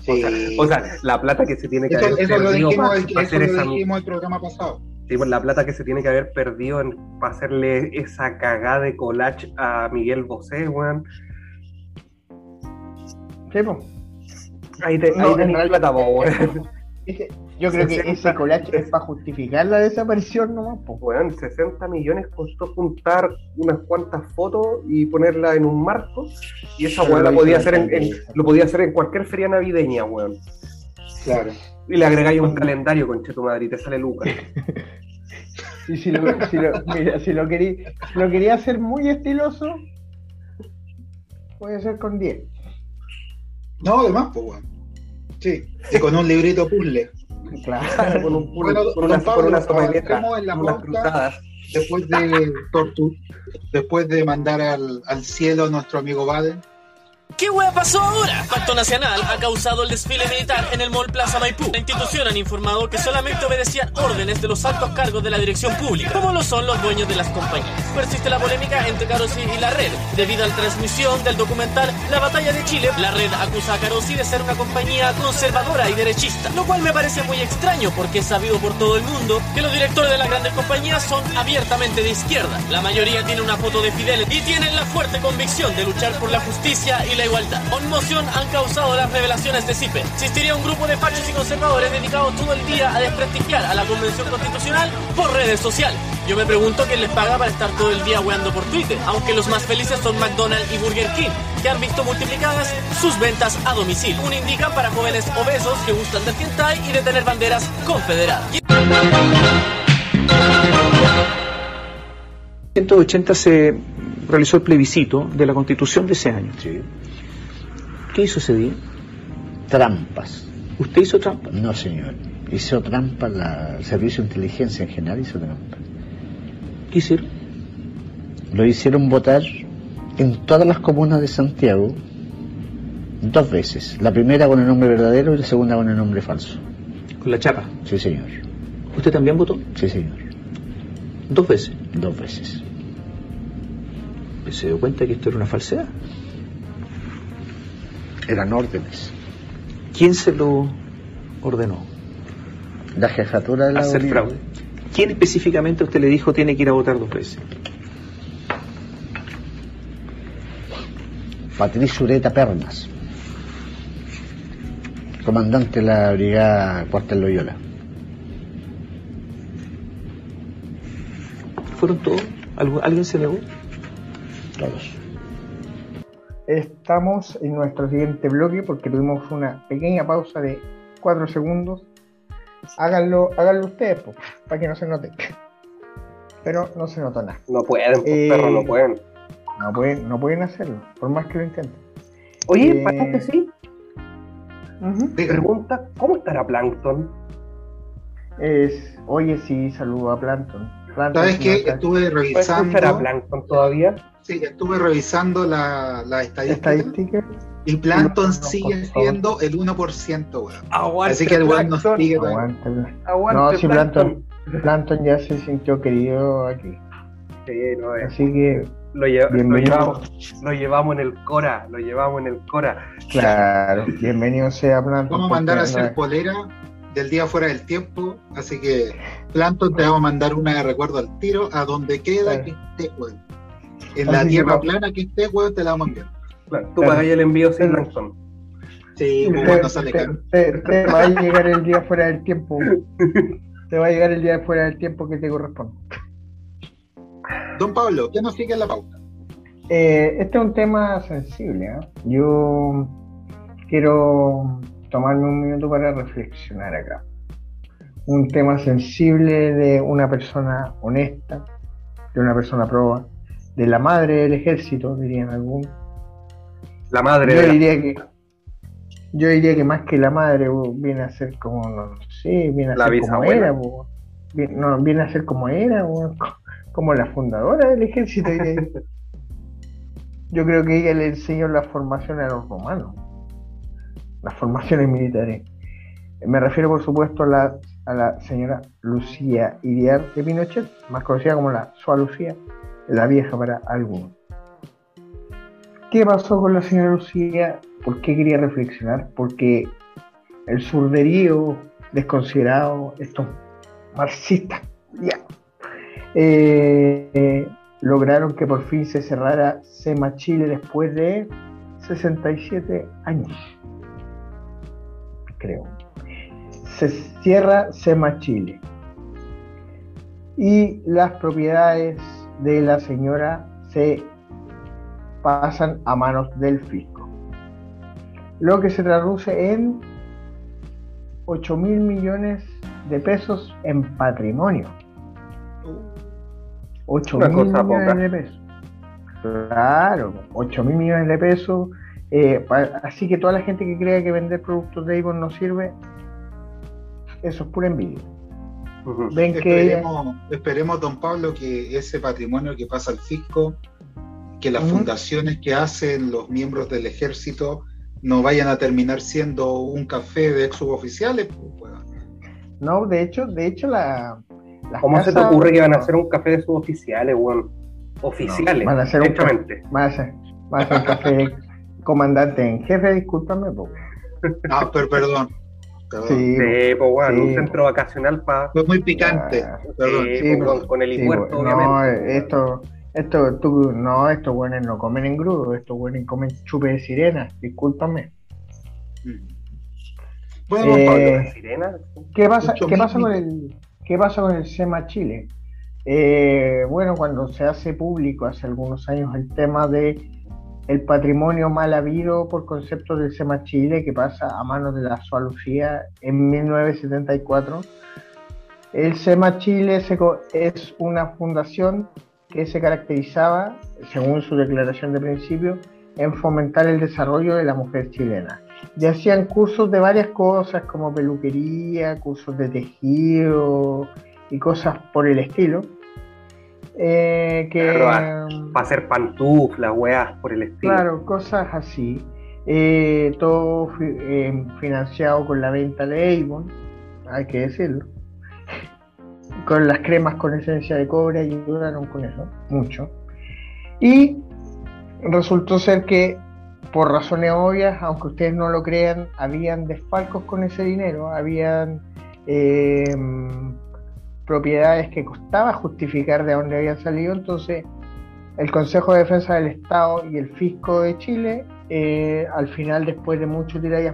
Sí. O, sea, la plata que se tiene que haber eso lo dijimos, el, eso lo dijimos el programa pasado. Sí, pues la plata que se tiene que haber perdido en, para hacerle esa cagada de collage a Miguel Bosé, weón. Sí, pues. Ahí, te, no, ahí tenés plata, weón. Yo creo que ese collage es para justificar la desaparición nomás. Pues. Bueno, 60 millones costó juntar unas cuantas fotos y ponerla en un marco. Y esa weón la podía hacer en, lo podía hacer en cualquier feria navideña, weón. Claro. Y le agregáis un calendario con Cheto Madrid, te sale Lucas. y si lo, si lo, mira, si lo, quería, lo quería hacer muy estiloso, puede ser con 10. No, además, pues, weón. Sí, y con un librito puzzle. Claro, con, un, bueno, con una, Pablo, en la después de después de mandar al, al cielo a nuestro amigo Baden ¿Qué hueá pasó ahora? Pacto Nacional ha causado el desfile militar en el Mall Plaza Maipú. La institución han informado que solamente obedecían órdenes de los altos cargos de la dirección pública, como lo son los dueños de las compañías. Persiste la polémica entre Carosi y la red. Debido a la transmisión del documental La Batalla de Chile, la red acusa a Carosi de ser una compañía conservadora y derechista, lo cual me parece muy extraño porque es sabido por todo el mundo que los directores de las grandes compañías son abiertamente de izquierda. La mayoría tiene una foto de Fidel y tienen la fuerte convicción de luchar por la justicia y la igualdad. Conmoción han causado las revelaciones de CIPE. Existiría un grupo de fachos y conservadores dedicados todo el día a desprestigiar a la Convención Constitucional por redes sociales. Yo me pregunto quién les paga para estar todo el día weando por Twitter, aunque los más felices son McDonald's y Burger King, que han visto multiplicadas sus ventas a domicilio. Un indica para jóvenes obesos que gustan del hentai y de tener banderas confederadas. 180 se realizó el plebiscito de la constitución de ese año. ¿Qué hizo ese día? Trampas. ¿Usted hizo trampas? No, señor. Hizo trampas, el Servicio de Inteligencia en general hizo trampas. ¿Qué hicieron? Lo hicieron votar en todas las comunas de Santiago dos veces. La primera con el nombre verdadero y la segunda con el nombre falso. ¿Con la chapa? Sí, señor. ¿Usted también votó? Sí, señor. ¿Dos veces? Dos veces. ¿Se dio cuenta que esto era una falsedad? Eran órdenes. ¿Quién se lo ordenó? La jefatura de la Hacer fraude. ¿Quién específicamente usted le dijo tiene que ir a votar dos veces? Patricio Ureta Pernas, comandante de la brigada Cuartel Loyola. ¿Fueron todos? ¿Alguien se negó? Todos. Estamos en nuestro siguiente bloque porque tuvimos una pequeña pausa de cuatro segundos. Háganlo, háganlo ustedes, para que no se note. Pero no se nota nada. No pueden, eh, no pueden. No pueden, no pueden hacerlo, por más que lo intenten. Oye, eh... sí? Te pregunta, ¿cómo estará Plankton? Es, oye, sí, saludo a Plankton. ¿Sabes qué? Estuve revisando. ¿Estará Plankton todavía? Sí, estuve revisando la, la estadística. Y Plankton sigue siendo el 1%, weón. Así que el weón nos sigue. Aguante, no, si Plankton, Plankton ya se sintió querido aquí. Sí, no es. Así que Lo, llevamos, lo llevamos en el Cora, lo llevamos en el Cora. Claro, bienvenido sea Planton. Vamos a mandar a hacer polera del día fuera del tiempo, así que Planton te vamos a mandar una de recuerdo al tiro a donde queda que esté, weón. En la tierra plana que esté, weón, te la vamos a enviar. Claro, tú pagas el envío sin ransom. Sí, bueno, sale caro. Te, va a llegar el día fuera del tiempo. te va a llegar el día fuera del tiempo que te corresponde. Don Pablo, ¿qué nos sigue en la pauta? Eh, este es un tema sensible. ¿eh? Yo quiero tomarme un minuto para reflexionar acá. Un tema sensible de una persona honesta, de una persona proba, de la madre del ejército, dirían algunos. La madre. Yo diría que yo diría que más que la madre viene a ser como no sé, viene a ser como era, viene, no, viene a ser como era, como la fundadora del ejército. yo creo que ella le enseñó la formación a los romanos las formaciones militares. Me refiero, por supuesto, a la, a la señora Lucía Iriar de Pinochet, más conocida como la Sua Lucía, la vieja para algunos. ¿Qué pasó con la señora Lucía? ¿Por qué quería reflexionar? Porque el surderío desconsiderado, estos marxistas, ya, eh, lograron que por fin se cerrara SEMA Chile después de 67 años creo. Se cierra SEMA Chile. Y las propiedades de la señora se pasan a manos del fisco. Lo que se traduce en 8 mil millones de pesos en patrimonio. 8 mil millones de pesos. Claro, 8 mil millones de pesos eh, así que toda la gente que crea que vender productos de Avon no sirve, eso es pura envidia. Ven esperemos, que esperemos, don Pablo, que ese patrimonio que pasa al fisco, que las fundaciones que hacen los miembros del ejército no vayan a terminar siendo un café de ex suboficiales. Pues, no, de hecho, de hecho la. ¿Cómo se te ocurre que van a hacer un café de suboficiales, weón? Oficiales, van a hacer Un, van a hacer, van a hacer un café de comandante en jefe, discúlpame. Ah, pero perdón. Sí, pues bueno, un centro vacacional para. Fue muy picante. perdón. Sí, con, el impuesto, obviamente. No, esto, esto, tú, no, estos buenos no comen en grudo, estos buenos comen chupe de sirena, discúlpame. Bueno, eh, sirena. ¿Qué pasa, ¿qué pasa con el, qué pasa con el SEMA Chile? Eh, bueno, cuando se hace público hace algunos años el tema de el patrimonio mal habido por concepto del SEMA Chile que pasa a manos de la SOA Lucía en 1974. El SEMA Chile es una fundación que se caracterizaba, según su declaración de principio, en fomentar el desarrollo de la mujer chilena. Y hacían cursos de varias cosas como peluquería, cursos de tejido y cosas por el estilo eh, que, para hacer pantuflas, weas por el estilo. Claro, cosas así. Eh, todo eh, financiado con la venta de Avon, hay que decirlo. con las cremas con esencia de cobre ayudaron con eso, mucho. Y resultó ser que, por razones obvias, aunque ustedes no lo crean, habían desfalcos con ese dinero, habían propiedades que costaba justificar de dónde habían salido, entonces el Consejo de Defensa del Estado y el Fisco de Chile, eh, al final, después de mucho tira y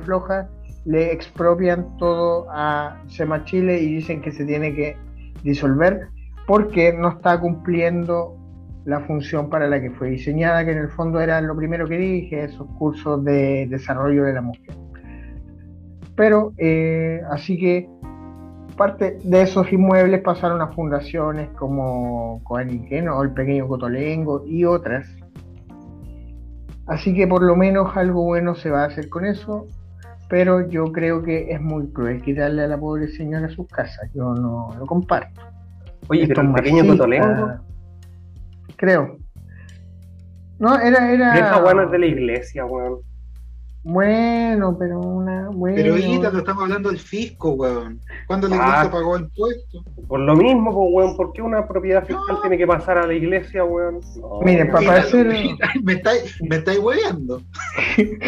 le expropian todo a SEMA Chile y dicen que se tiene que disolver porque no está cumpliendo la función para la que fue diseñada, que en el fondo era lo primero que dije, esos cursos de desarrollo de la mujer. Pero, eh, así que parte de esos inmuebles pasaron a fundaciones como Coaniqueno o el Pequeño Cotolengo y otras. Así que por lo menos algo bueno se va a hacer con eso, pero yo creo que es muy cruel quitarle a la pobre señora sus casas. Yo no lo comparto. Oye, pero el Pequeño Cotolengo. Creo. No, era. era... Esa bueno es de la iglesia, weón. Bueno, pero una. Bueno. Pero ahorita lo estamos hablando del fisco, weón. ¿Cuándo la iglesia ah, pagó impuestos? Por lo mismo, pues, weón. ¿Por qué una propiedad fiscal tiene que pasar a la iglesia, weón? No, Miren, para hacer. Me estáis me estáis weando.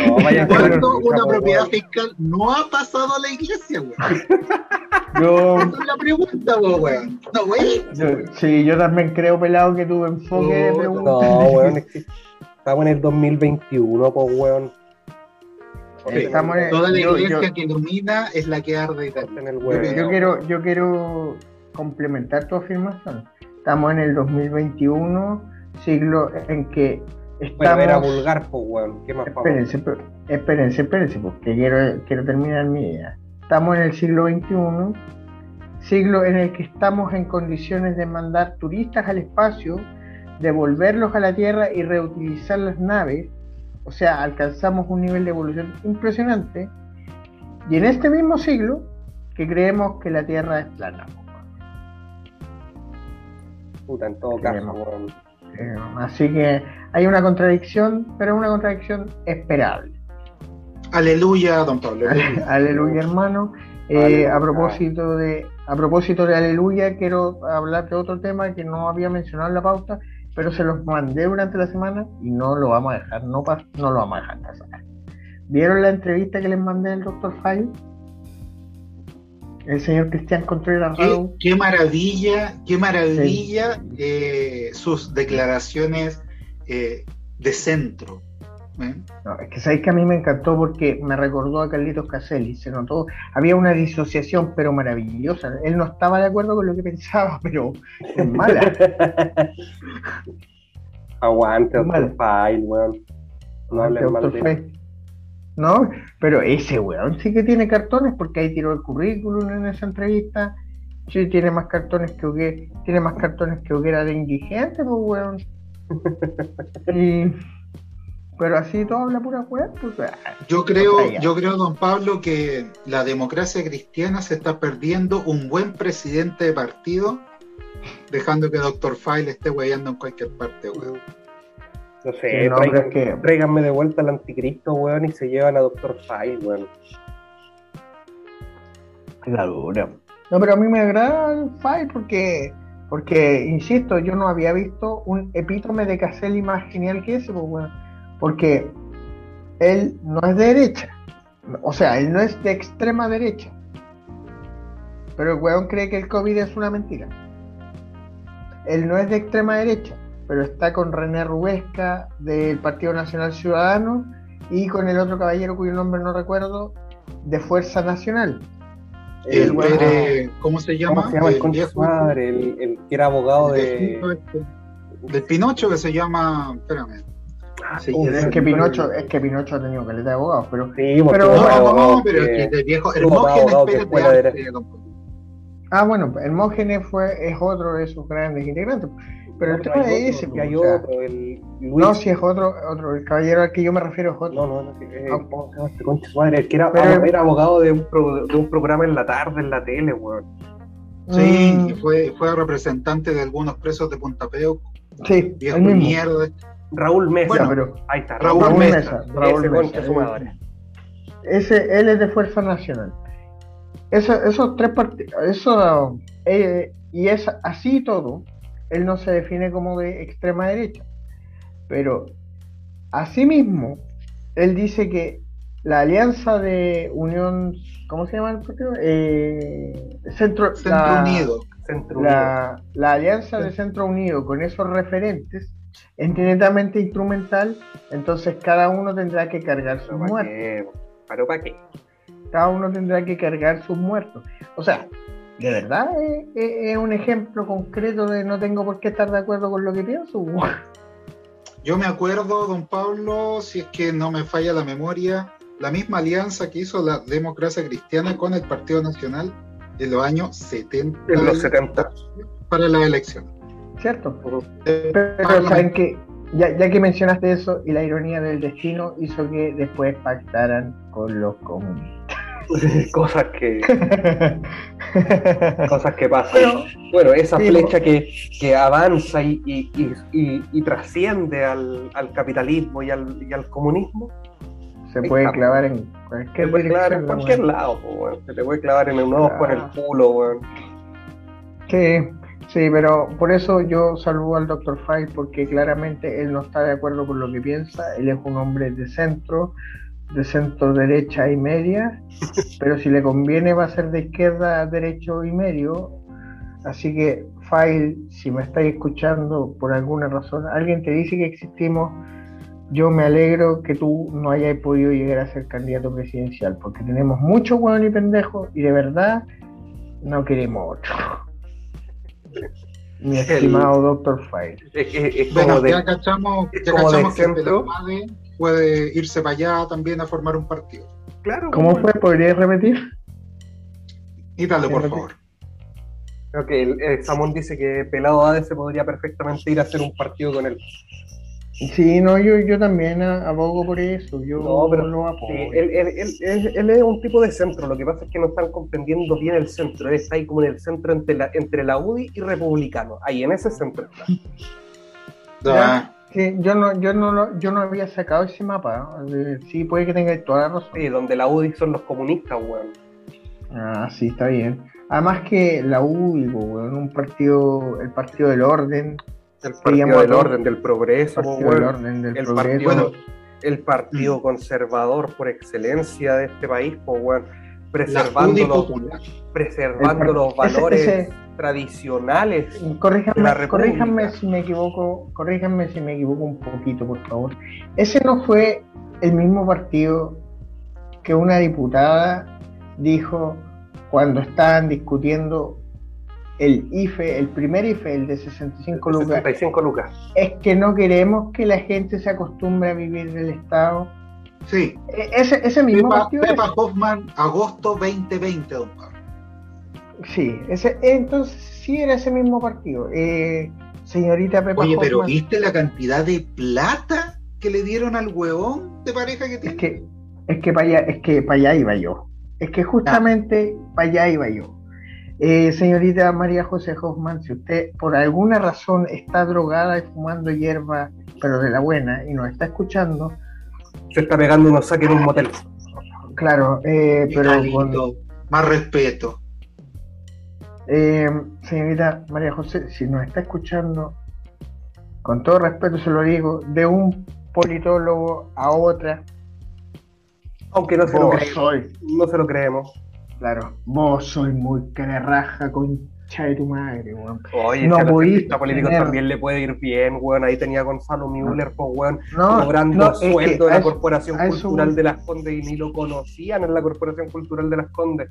No, vaya ¿Cuándo una propiedad fiscal no ha pasado a la iglesia, weón? Yo. Esa es la pregunta, weón. No, weón. sí, yo también creo, pelado, que tuve enfoque de pregunta. No, weón. estamos en el 2021, pues, weón Toda la iglesia que ilumina es la que arde y en el huevo. Yo, quiero, yo quiero complementar tu afirmación. Estamos en el 2021, siglo en que estamos... a vulgar, pues, weón. ¿Qué más espérense, espérense, espérense, porque quiero, quiero terminar mi idea. Estamos en el siglo XXI, siglo en el que estamos en condiciones de mandar turistas al espacio, devolverlos a la Tierra y reutilizar las naves o sea, alcanzamos un nivel de evolución impresionante. Y en este mismo siglo, que creemos que la Tierra es plana. Puta, en todo caso. Eh, así que hay una contradicción, pero es una contradicción esperable. Aleluya, don Pablo. Aleluya, hermano. Eh, a propósito de a propósito de aleluya, quiero hablar de otro tema que no había mencionado en la pauta, pero se los mandé durante la semana y no lo vamos a dejar, no, no lo vamos a dejar pasar. ¿Vieron la entrevista que les mandé al doctor Fay? El señor Cristian Contreras qué, qué maravilla, qué maravilla eh, sus declaraciones eh, de centro. ¿Eh? No, es que sabéis que a mí me encantó porque me recordó a Carlitos Caselli, se notó, había una disociación pero maravillosa. Él no estaba de acuerdo con lo que pensaba, pero es mala. Aguante, doctor File, weón. No mal de No, pero ese weón sí que tiene cartones porque ahí tiró el currículum en esa entrevista. Sí, tiene más cartones que tiene más cartones que Huguera de indigente, pues weón. y pero así todo habla pura hueá. Pues, yo creo, yo creo, don Pablo, que la democracia cristiana se está perdiendo un buen presidente de partido, dejando que Doctor File esté hueando en cualquier parte, weón. No sé, no, que... tráiganme de vuelta al anticristo, weón, y se llevan a Doctor File, weón. La dura. No, pero a mí me agrada el File porque, porque, insisto, yo no había visto un epítome de Caselli más genial que ese, pues, weón porque él no es de derecha, o sea, él no es de extrema derecha, pero el weón cree que el COVID es una mentira. Él no es de extrema derecha, pero está con René Rubesca del Partido Nacional Ciudadano y con el otro caballero cuyo nombre no recuerdo, de Fuerza Nacional. El, ¿cómo se llama? ¿Cómo se llama el, madre, el, que era abogado de... Del Pinocho que se llama, espérame, Ah, es, que Pinocho, es que Pinocho ha tenido caleta de abogados, pero. Sí, pero no, no, pero es que el viejo, Hermógenes Ah, bueno, Hermógenes fue, es otro de esos grandes integrantes. Pero el tema es ese. Que hay otro, el No, si es otro, otro, el caballero al que yo me refiero es otro. No, no, no, eh, ah, este madre? que era, era abogado de un, de un programa en la tarde, en la tele, weón. Sí, mm. fue, fue representante de algunos presos de Puntapeo. Sí, viejo mierda. Raúl Mesa. pero, ahí está, Raúl, Mesa. Raúl Mesa. Ese, él es de Fuerza Nacional. Eso, esos tres partidos, eso, eh, y es así todo, él no se define como de extrema derecha. Pero, asimismo, él dice que la alianza de Unión, ¿cómo se llama el partido? Eh, Centro, Unido. Centro la, la alianza de Centro Unido con esos referentes es netamente instrumental, entonces cada uno tendrá que cargar sus muertos. ¿Pero para qué? Cada uno tendrá que cargar sus muertos. O sea, de verdad es, un ejemplo concreto de no tengo por qué estar de acuerdo con lo que pienso. Yo me acuerdo, don Pablo, si es que no me falla la memoria, la misma alianza que hizo la democracia cristiana con el Partido Nacional en los años 70. En los 70. Para la elección. ¿Cierto? Pero saben que, ya, ya, que mencionaste eso, y la ironía del destino hizo que después pactaran con los comunistas. cosas que cosas que pasan. Bueno esa flecha que, que avanza y, y, y, trasciende al, al, capitalismo y al, y al comunismo. Se puede clavar en cualquier, se puede clavar en cualquier lado. Se te puede clavar en un ojo, en el culo, weón. Sí, sí, pero por eso yo saludo al Dr. File porque claramente él no está de acuerdo con lo que piensa. Él es un hombre de centro, de centro derecha y media, pero si le conviene va a ser de izquierda derecho y medio. Así que, File, si me estáis escuchando por alguna razón, alguien te dice que existimos, yo me alegro que tú no hayas podido llegar a ser candidato presidencial, porque tenemos mucho hueón y pendejo y de verdad no queremos otro. Mi estimado Doctor File. Es, bueno, ya cachamos, ya cachamos que puede irse para allá también a formar un partido. Claro. ¿Cómo fue? ¿Podrías repetir? Ítalo, por favor. Creo que el, Samón dice que Pelado Ade se podría perfectamente ir a hacer un partido con él. Sí, no, yo, yo también abogo por eso. Yo no, pero lo apoyo. él, él, es un tipo de centro. Lo que pasa es que no están comprendiendo bien el centro. Él está ahí como en el centro entre la, entre la UDI y republicano. Ahí en ese centro está. Sí, yo no, yo no, yo no había sacado ese mapa. Sí, puede que tenga toda la razón. Sí, donde la UDI son los comunistas, weón. Ah, sí, está bien. Además que la UDI, weón, un partido, el partido del orden, el partido del orden, del progreso, el, Partido, el partido mm. conservador por excelencia de este país, preservando, los, preservando los valores tradicionales. Corríjanme, corríjanme si me equivoco, corríjanme si me equivoco un poquito, por favor. Ese no fue el mismo partido que una diputada dijo cuando estaban discutiendo el IFE, el primer IFE, el de 65 lucas, 65 lucas. Es que no queremos que la gente se acostumbre a vivir del Estado. Sí. E, ese, ese mismo Pepa, partido. Pepa Hoffman, agosto 2020, don Pablo. Sí, ese, entonces sí era ese mismo partido. Eh, señorita Pepa Oye, pero ¿viste la cantidad de plata que le dieron al huevón de pareja que tiene? Es que, es que para allá, es que para allá iba yo. Es que justamente para allá iba yo. Eh, señorita María José Hoffman, si usted por alguna razón está drogada y fumando hierba, pero de la buena, y nos está escuchando. Se está pegando unos saques en un motel. Claro, eh, pero. Más respeto. Eh, señorita María José, si nos está escuchando, con todo respeto se lo digo, de un politólogo a otra. Aunque no se lo creemos. No se lo creemos. Claro, vos sois muy raja concha de tu madre, weón. Oye, no a político también le puede ir bien, weón. Ahí tenía Gonzalo Müller, pues, weón, cobrando sueldo de la Corporación Cultural de las Condes y ni lo conocían en la Corporación Cultural de las Condes.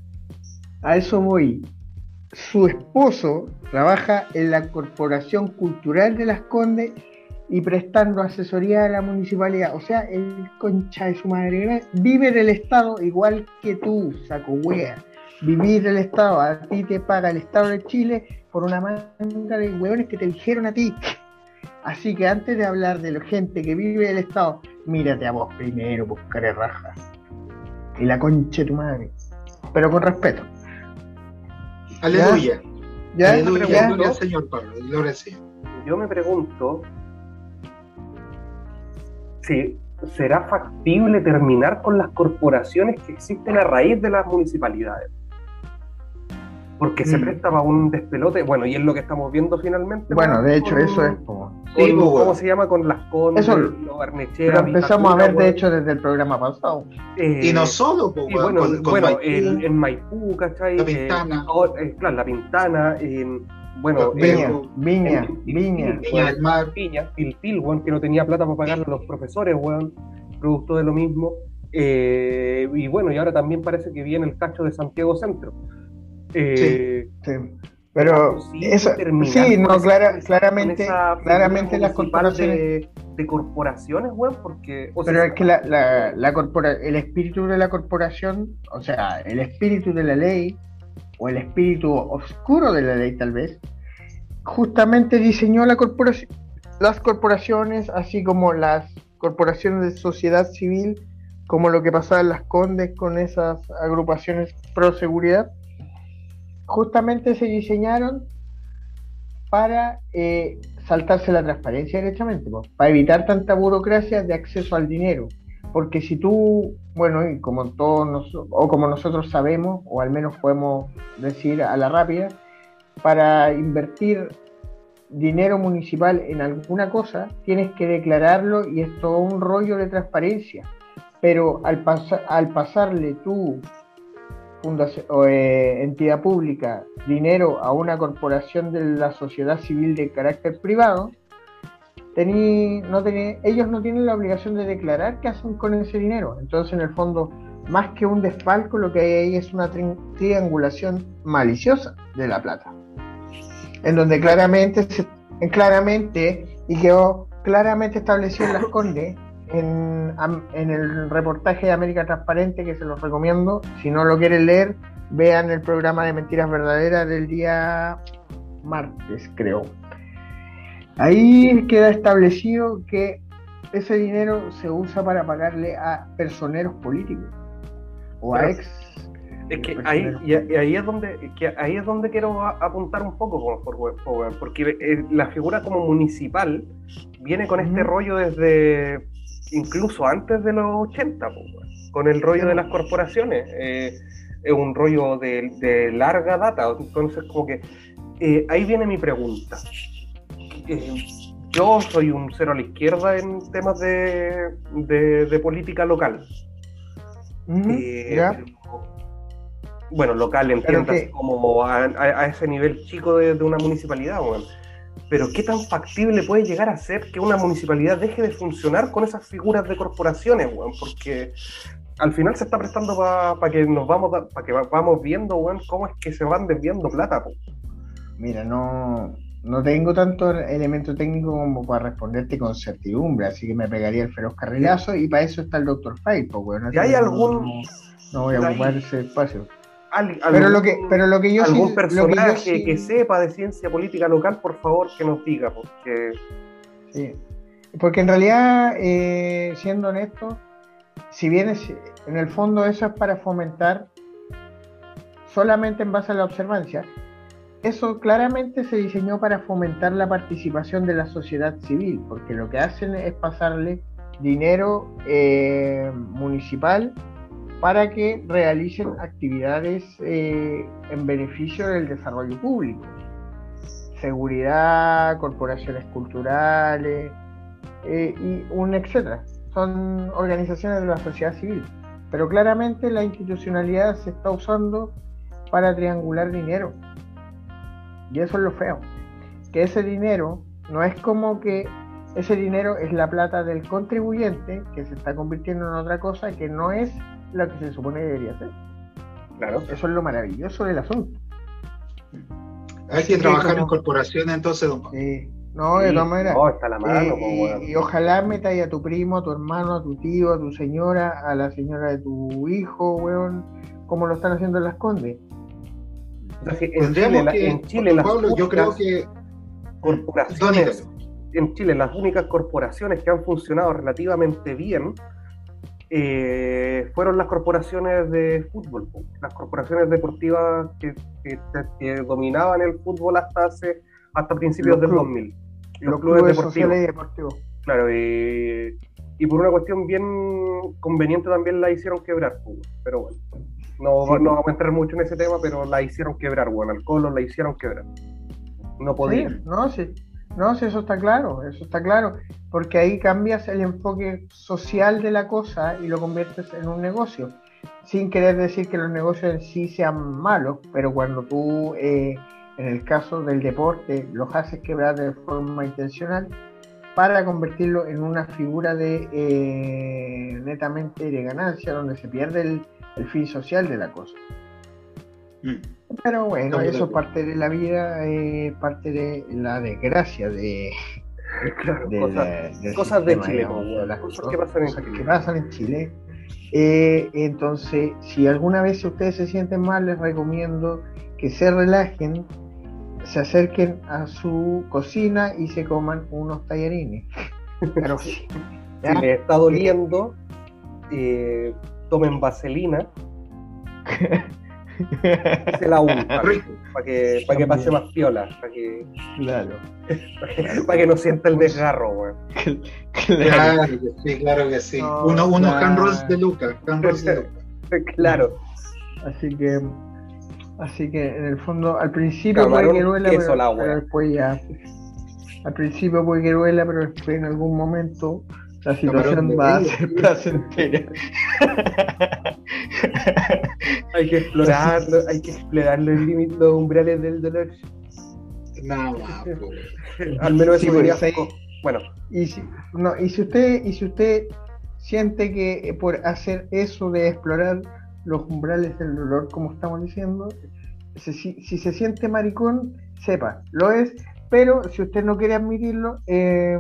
A eso voy. Su esposo trabaja en la Corporación Cultural de las Condes y prestando asesoría a la municipalidad. O sea, el concha de su madre vive del Estado igual que tú, saco wea. Vivir del Estado, a ti te paga el Estado de Chile por una manga de hueones que te dijeron a ti. Así que antes de hablar de la gente que vive del Estado, mírate a vos primero, buscaré rajas. Y la concha de tu madre. Pero con respeto. Aleluya. ¿Ya? Aleluya, Señor Pablo. Gloria Yo me pregunto será factible terminar con las corporaciones que existen a raíz de las municipalidades. Porque se mm. presta para un despelote, bueno, y es lo que estamos viendo finalmente. Bueno, de hecho, eso es. Sí, ¿Cómo se llama? Con las condes, eso, los empezamos a ver, de hecho, desde el programa pasado. Eh, y no solo, bueno, bueno en, Maipú, ¿cachai? La Pintana. Eh, claro, la Pintana, en bueno, Viña, Viña, Viña, Viña del Mar. Viña, Pilpil, weón, que no tenía plata para pagarle a los profesores, weón, producto de lo mismo. Eh, y bueno, y ahora también parece que viene el cacho de Santiago Centro. Eh, sí, Pero eso, sí, no, clara, claramente, claramente las corporaciones de, corporaciones, weón, porque pero es que la, la, la corpora, el espíritu de la corporación, o sea, el espíritu de la ley o el espíritu oscuro de la ley tal vez, justamente diseñó las corporaciones, así como las corporaciones de sociedad civil, como lo que pasaba en las Condes con esas agrupaciones pro seguridad, justamente se diseñaron para eh, saltarse la transparencia directamente, para evitar tanta burocracia de acceso al dinero. porque si tú, bueno, y como todos o como nosotros sabemos, o al menos podemos decir a la rápida, para invertir dinero municipal en alguna cosa, tienes que declararlo y es todo un rollo de transparencia. Pero al, al pasarle tu eh, entidad pública dinero a una corporación de la sociedad civil de carácter privado, no ellos no tienen la obligación de declarar qué hacen con ese dinero. Entonces, en el fondo, más que un desfalco, lo que hay ahí es una triangulación maliciosa de la plata. En donde claramente, claramente y quedó claramente establecido en las Condes, en, en el reportaje de América Transparente, que se los recomiendo. Si no lo quieren leer, vean el programa de Mentiras Verdaderas del día martes, creo. Ahí queda establecido que ese dinero se usa para pagarle a personeros políticos o a ex. Es que ahí, y, ahí es donde que ahí es donde quiero apuntar un poco, porque eh, la figura como municipal viene con este rollo desde incluso antes de los 80, con el rollo de las corporaciones. Eh, es un rollo de, larga data, entonces como que eh, ahí viene mi pregunta. Eh, yo soy un cero a la izquierda en temas de, de, política local. Eh, bueno, local entiendas como a, ese nivel chico de, una municipalidad, pero ¿qué tan factible puede llegar a ser que una municipalidad deje de funcionar con esas figuras de corporaciones, Porque al final se está prestando para que nos vamos para que vamos viendo, cómo es que se van desviando plata, Mira, no, no tengo tanto elemento técnico como para responderte con certidumbre, así que me pegaría el feroz carrilazo y para eso está el Dr. Fight, pues bueno. hay algún... No, voy a ocupar ese espacio. pero lo que, pero lo que yo algún personaje que, sepa de ciencia política local, por favor, que nos diga, porque sí. porque en realidad, eh, siendo honesto, si bien es, en el fondo eso es para fomentar solamente en base a la observancia, eso claramente se diseñó para fomentar la participación de la sociedad civil, porque lo que hacen es pasarle dinero eh, municipal para que realicen actividades eh, en beneficio del desarrollo público. Seguridad, corporaciones culturales eh, y un etcétera. Son organizaciones de la sociedad civil. Pero claramente la institucionalidad se está usando para triangular dinero y eso es lo feo. Que ese dinero no es como que ese dinero es la plata del contribuyente que se está convirtiendo en otra cosa que no es lo que se supone que debería ser. Claro. Eso es lo maravilloso del asunto. Hay que trabajar en corporaciones entonces, don Sí. No, de todas maneras. está la mano, y, ojalá metáis a tu primo, a tu hermano, a tu tío, a tu señora, a la señora de tu hijo, weón, como lo están haciendo en las condes en, Chile, las yo creo que corporaciones, en Chile las únicas corporaciones que han funcionado relativamente bien eh, fueron las corporaciones de fútbol, las corporaciones deportivas que, dominaban el fútbol hasta hace hasta principios del 2000. Los, clubes, deportivos. Claro, y, y, por una cuestión bien conveniente también la hicieron quebrar, pero bueno. No, no vamos a entrar mucho en ese tema, pero la hicieron quebrar, bueno, al Colo la hicieron quebrar. No podía. no, sí. No, sí, eso está claro, eso está claro, porque ahí cambias el enfoque social de la cosa y lo conviertes en un negocio, sin querer decir que los negocios en sí sean malos, pero cuando tú, eh, en el caso del deporte, los haces quebrar de forma intencional para convertirlo en una figura de eh, netamente de ganancia, donde se pierde el, el fin social de la cosa. Mm. Pero bueno, eso es parte de la vida, eh, parte de la desgracia de, cosas, de Chile, las cosas, que pasan en Chile. Eh, entonces, si alguna vez ustedes se sienten mal, les recomiendo que se relajen, se acerquen a su cocina y se coman unos tallarines. Pero si les está doliendo, eh, tomen vaselina Se la un para que, para que pase más piola, para que, claro. para que, no sienta el desgarro, weón. Claro que sí, claro que sí. uno, unos claro. de Lucas, claro. Así que, así que en el fondo, al principio puede que duela, pero, pero después ya. Al principio puede que duela, pero después en algún momento la situación va a ser placentera. hay que explorar, hay que explorar los límites, los umbrales del dolor. Nada Al menos eso sería Bueno. Y si, no, y si usted, y si usted siente que por hacer eso de explorar los umbrales del dolor, como estamos diciendo, si, si se siente maricón, sepa, lo es, pero si usted no quiere admitirlo, eh,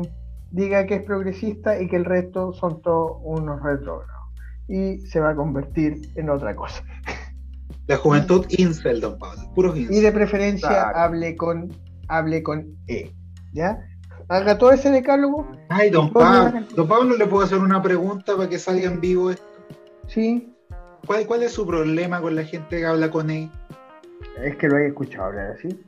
diga que es progresista y que el resto son todos unos retrógrados. Y se va a convertir en otra cosa. La juventud incel, don Pablo, puros Y de preferencia hable con hable con E. ¿Ya? Haga todo ese decálogo. Ay, don Pablo, don Pablo, ¿le puedo hacer una pregunta para que salga en vivo esto? Sí. ¿Cuál, ¿Cuál es su problema con la gente que habla con E? Es que lo he escuchado hablar así.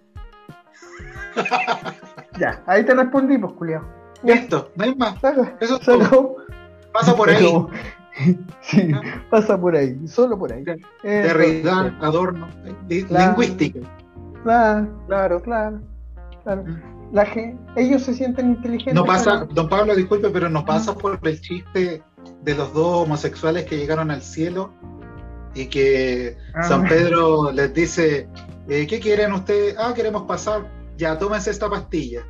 ya, ahí te respondí, pues, culiao. Listo, no hay más. Eso es todo. Pasa por ahí. sí, pasa por ahí, solo por ahí. De realidad, adorno, lingüística. Claro, claro, claro. claro. Mm. La gente, ellos se sienten inteligentes. No pasa, don Pablo, disculpe, pero no pasa por el chiste de los dos homosexuales que llegaron al cielo y que ah. San Pedro les dice, eh, ¿qué quieren ustedes? Ah, queremos pasar, ya, tómense esta pastilla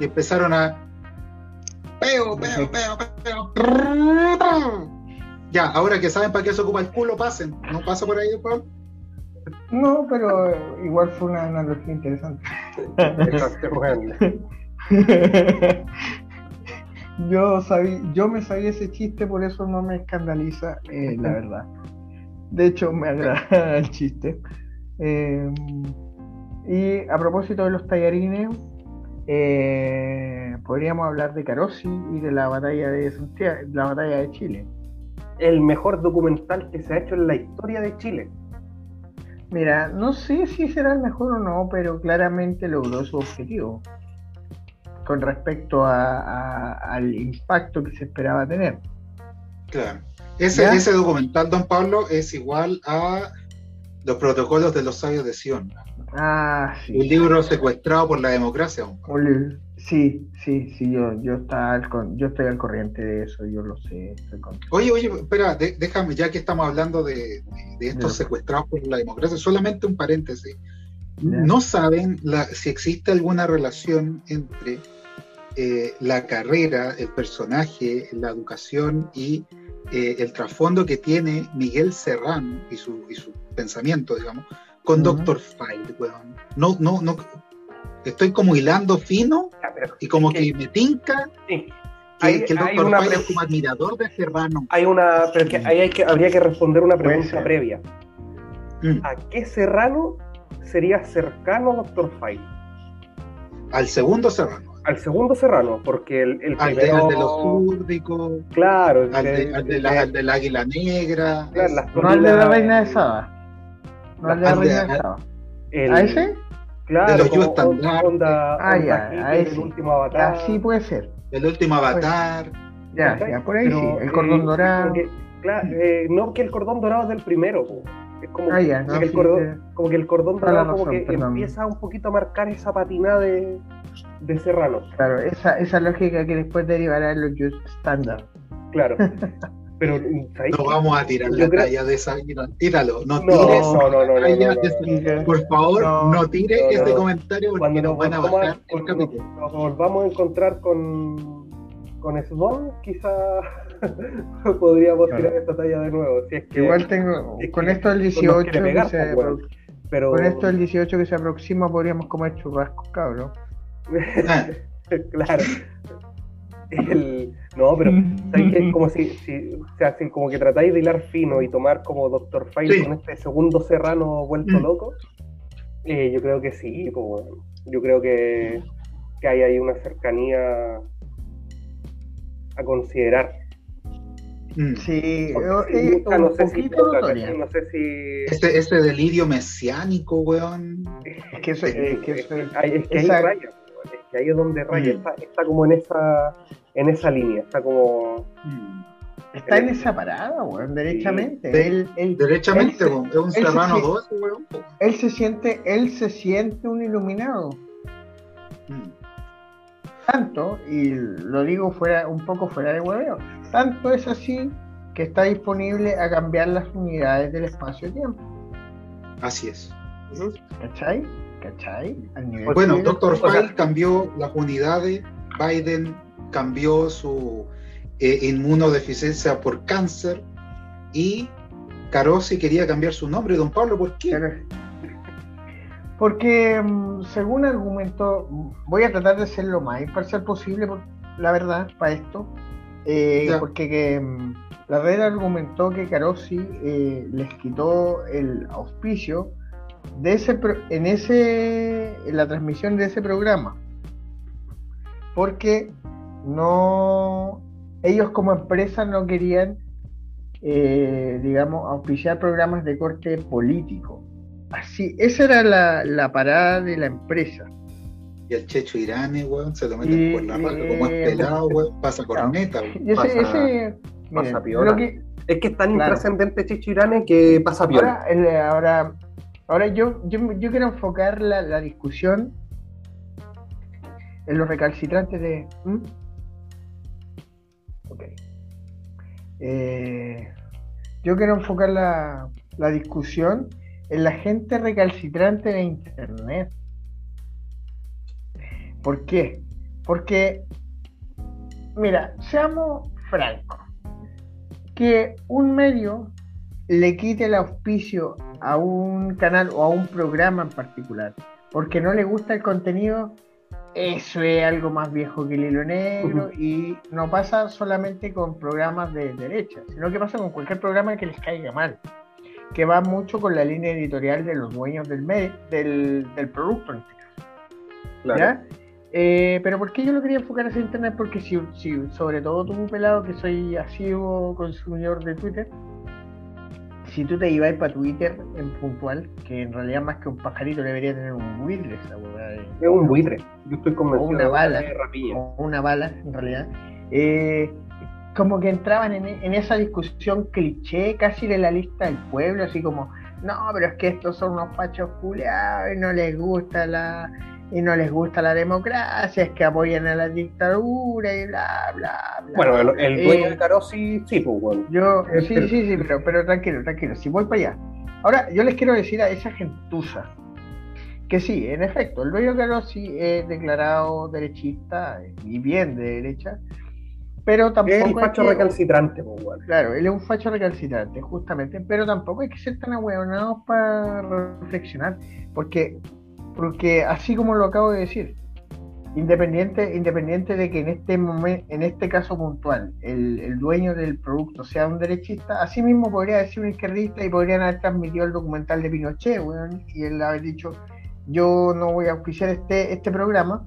y empezaron a peo, peo, peo, peo. Ya, ahora que saben para qué se ocupa el culo, pasen. ¿No pasa por ahí, Pablo? No, pero igual fue una analogía interesante. yo sabí, yo me sabía ese chiste, por eso no me escandaliza, eh, la verdad. De hecho, me agrada el chiste. Eh, y a propósito de los tallarines, eh, podríamos hablar de Carosi y de la batalla de Santiago, la batalla de Chile. El mejor documental que se ha hecho en la historia de Chile. Mira, no sé si será el mejor o no, pero claramente logró su objetivo con respecto al impacto que se esperaba tener. Claro. Ese, ese documental, don Pablo, es igual a los protocolos de los sabios de Sion. Ah, sí. Un libro secuestrado por la democracia. Sí, sí, sí, yo, yo, está al, yo estoy al corriente de eso, yo lo sé. Oye, oye, espera, déjame, ya que estamos hablando de, estos secuestrados por la democracia, solamente un paréntesis. ¿No saben si existe alguna relación entre eh, la carrera, el personaje, la educación y eh, el trasfondo que tiene Miguel Serrano y su, y su pensamiento, digamos, con Doctor File, weón. No, no, no. Estoy como hilando fino y como que, me tinca que, el Doctor File es como admirador de Serrano. Hay una, pero que ahí hay que, habría que responder una pregunta previa. Mm. ¿A qué Serrano sería cercano Doctor File? Al segundo Serrano. Al segundo Serrano, porque el, el al, primero... de, los súrdicos. Claro. Al, de, al, de la, al, del águila negra. Claro, las no al de la reina de Saba. No al de la Saba. ¿A ese? Claro, de los como onda, onda, ah, ya, a ese. El último avatar. Así puede ser. El último avatar. Ya, ya, por ahí Pero, sí. El cordón eh, dorado. Que, claro, eh, no que el cordón dorado es del primero. Es como, ah, ya, no, que el cordón, como que el cordón dorado como que empieza un poquito a marcar esa patina de, de Serrano. Claro, esa, esa lógica que después derivará en los Just Standard. Claro. Pero, no vamos a tirar la talla de esa. Tíralo, no, tires. No, no, no, no, Por favor, no, tire este comentario porque Cuando nos van a bajar el capítulo. Nos volvamos a encontrar con, con Swan, quizá podríamos tirar esta talla de nuevo. Si es que, Igual tengo. con esto el 18 que se, pero... Con esto el 18 que se aproxima podríamos comer churrascos, cabrón. claro. No, pero es como si, si o sea, como que tratáis de hilar fino y tomar como Doctor File con este segundo serrano vuelto mm. loco. Eh, yo creo que sí, yo creo que, que hay ahí una cercanía a considerar. Mm. Sí, no, sé si, no sé si... Ese, ese, delirio mesiánico, weón. Es que, eso, es, que, eso, es, es que ahí raya, es que ahí es donde raya, mm. está, está, como en esa, en esa línea, está como... Mm. Está en esa parada, weón, derechamente. Sí. Él, él, derechamente, él, es un serrano 2, weón. Él se siente, él se siente un iluminado. Mm. Tanto, y lo digo fuera, un poco fuera de hueveo, tanto es así que está disponible a cambiar las unidades del espacio-tiempo. Así es. ¿Cachai? ¿Cachai? bueno, Doctor File cambió las unidades, Biden cambió su eh, inmunodeficiencia por cáncer y Carosi quería cambiar su nombre. Don Pablo, ¿por qué? Porque, mm, según argumentó, voy a tratar de ser lo más imparcial posible, la verdad, para esto, eh, porque que, mm, la red argumentó que Carosi eh, les quitó el auspicio de ese en ese en la transmisión de ese programa porque no ellos como empresa no querían eh, digamos auspiciar programas de corte político Así, esa era la, la parada de la empresa. Y el Checho Irane, weón, se lo meten por la raja, como es eh, pelado, weón, pasa corneta, weón. Pasa, ese, pasa piola. Que, es que es tan claro. intrascendente Checho Irane que pasa piola. Ahora, ahora, ahora yo, yo, yo, quiero enfocar la, la, discusión en los recalcitrantes de... ¿Mm? Ok. Eh, yo quiero enfocar la, la discusión en la gente recalcitrante de Internet. ¿Por qué? Porque, mira, seamos francos, que un medio le quite el auspicio a un canal o a un programa en particular porque no le gusta el contenido, eso es algo más viejo que el hilo negro y no pasa solamente con programas de derecha, sino que pasa con cualquier programa que les caiga mal que va mucho con la línea editorial de los dueños del, del, del producto en este caso. Claro. Eh, pero ¿por qué yo lo quería enfocar hacia Internet? Porque si, si sobre todo tú, pelado, que soy asiduo consumidor de Twitter, si tú te ibas para Twitter en puntual, que en realidad más que un pajarito debería tener un buitre esa Es un buitre, yo estoy convencido. O una bala, o una bala en realidad. Eh, como que entraban en, esa discusión cliché casi de la lista del pueblo, así como, no, pero es que estos son unos pachos culeados y no les gusta la y no les gusta la democracia, es que apoyan a la dictadura y bla, bla, bla. Bueno, el, dueño de Carosi, sí, pues bueno. Yo, sí, sí, sí, pero, pero tranquilo, tranquilo, si voy para allá. Ahora, yo les quiero decir a esa gentuza que sí, en efecto, el dueño de Carosi es declarado derechista y bien de derecha, pero tampoco. Es un facho recalcitrante, Claro, él es un facho recalcitrante, justamente. Pero tampoco hay que ser tan ahueonados para reflexionar. Porque, porque así como lo acabo de decir, independiente, independiente de que en este momento, en este caso puntual, el, dueño del producto sea un derechista, así mismo podría decir un izquierdista y podrían haber transmitido el documental de Pinochet, y él haber dicho, yo no voy a auspiciar este, este programa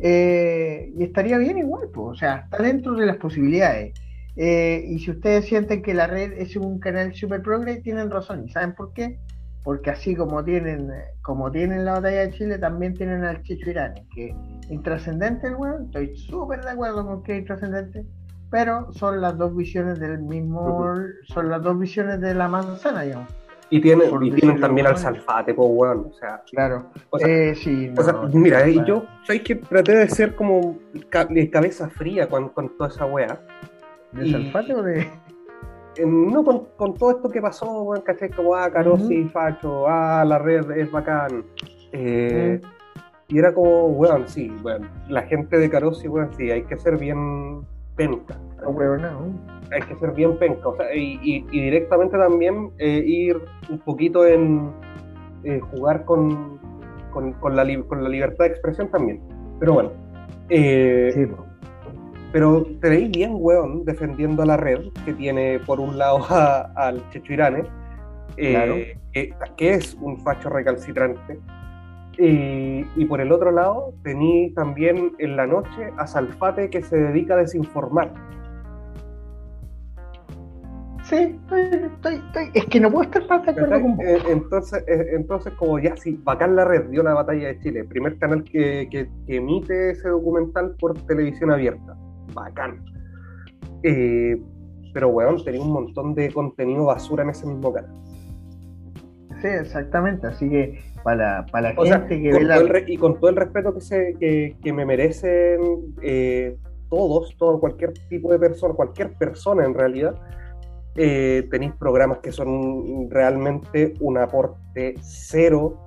eh, y estaría bien igual, pues, o sea, está dentro de las posibilidades. Eh, y si ustedes sienten que la red es un canal super progre, tienen razón. ¿Y saben por qué? Porque así como tienen, como tienen la batalla de Chile, también tienen al Chicho Irán, que intrascendente el weón, estoy súper de acuerdo con que es intrascendente, pero son las dos visiones del mismo, son las dos visiones de la manzana, digamos. Y tienen, y tienen también al Salfate, pues, weón. O sea, claro. O sea, eh, sí, o sea mira, eh, yo, ¿sabes que traté de ser como de cabeza fría con, con toda esa weá? ¿De Salfate o de.? No, con, con, todo esto que pasó, weón, caché como, ah, Carosi, Facho, ah, la red es bacán. Eh, Y era como, weón, sí, weón, la gente de Carosi, weón, sí, hay que ser bien penca. Hay que ser bien penca. O sea, y, directamente también eh, ir un poquito en eh, jugar con, con, la, libertad de expresión también. Pero bueno. Eh, pero tenéis bien, weón, defendiendo a la red, que tiene por un lado al Checho Irane, que es un facho recalcitrante, y, por el otro lado, tení también en la noche a Salfate que se dedica a desinformar. Sí, estoy, estoy, es que no puedo estar más de acuerdo con vos. Eh, entonces, eh, entonces, como ya sí, bacán la red dio la batalla de Chile, primer canal que, que, emite ese documental por televisión abierta. Bacán. Eh, pero weón, tenía un montón de contenido basura en ese mismo canal. Sí, exactamente. Así que para, para la gente que ve la... y con todo el respeto que, se, que, que me merecen todos, todo, cualquier tipo de persona, cualquier persona en realidad, eh, tenéis programas que son realmente un aporte cero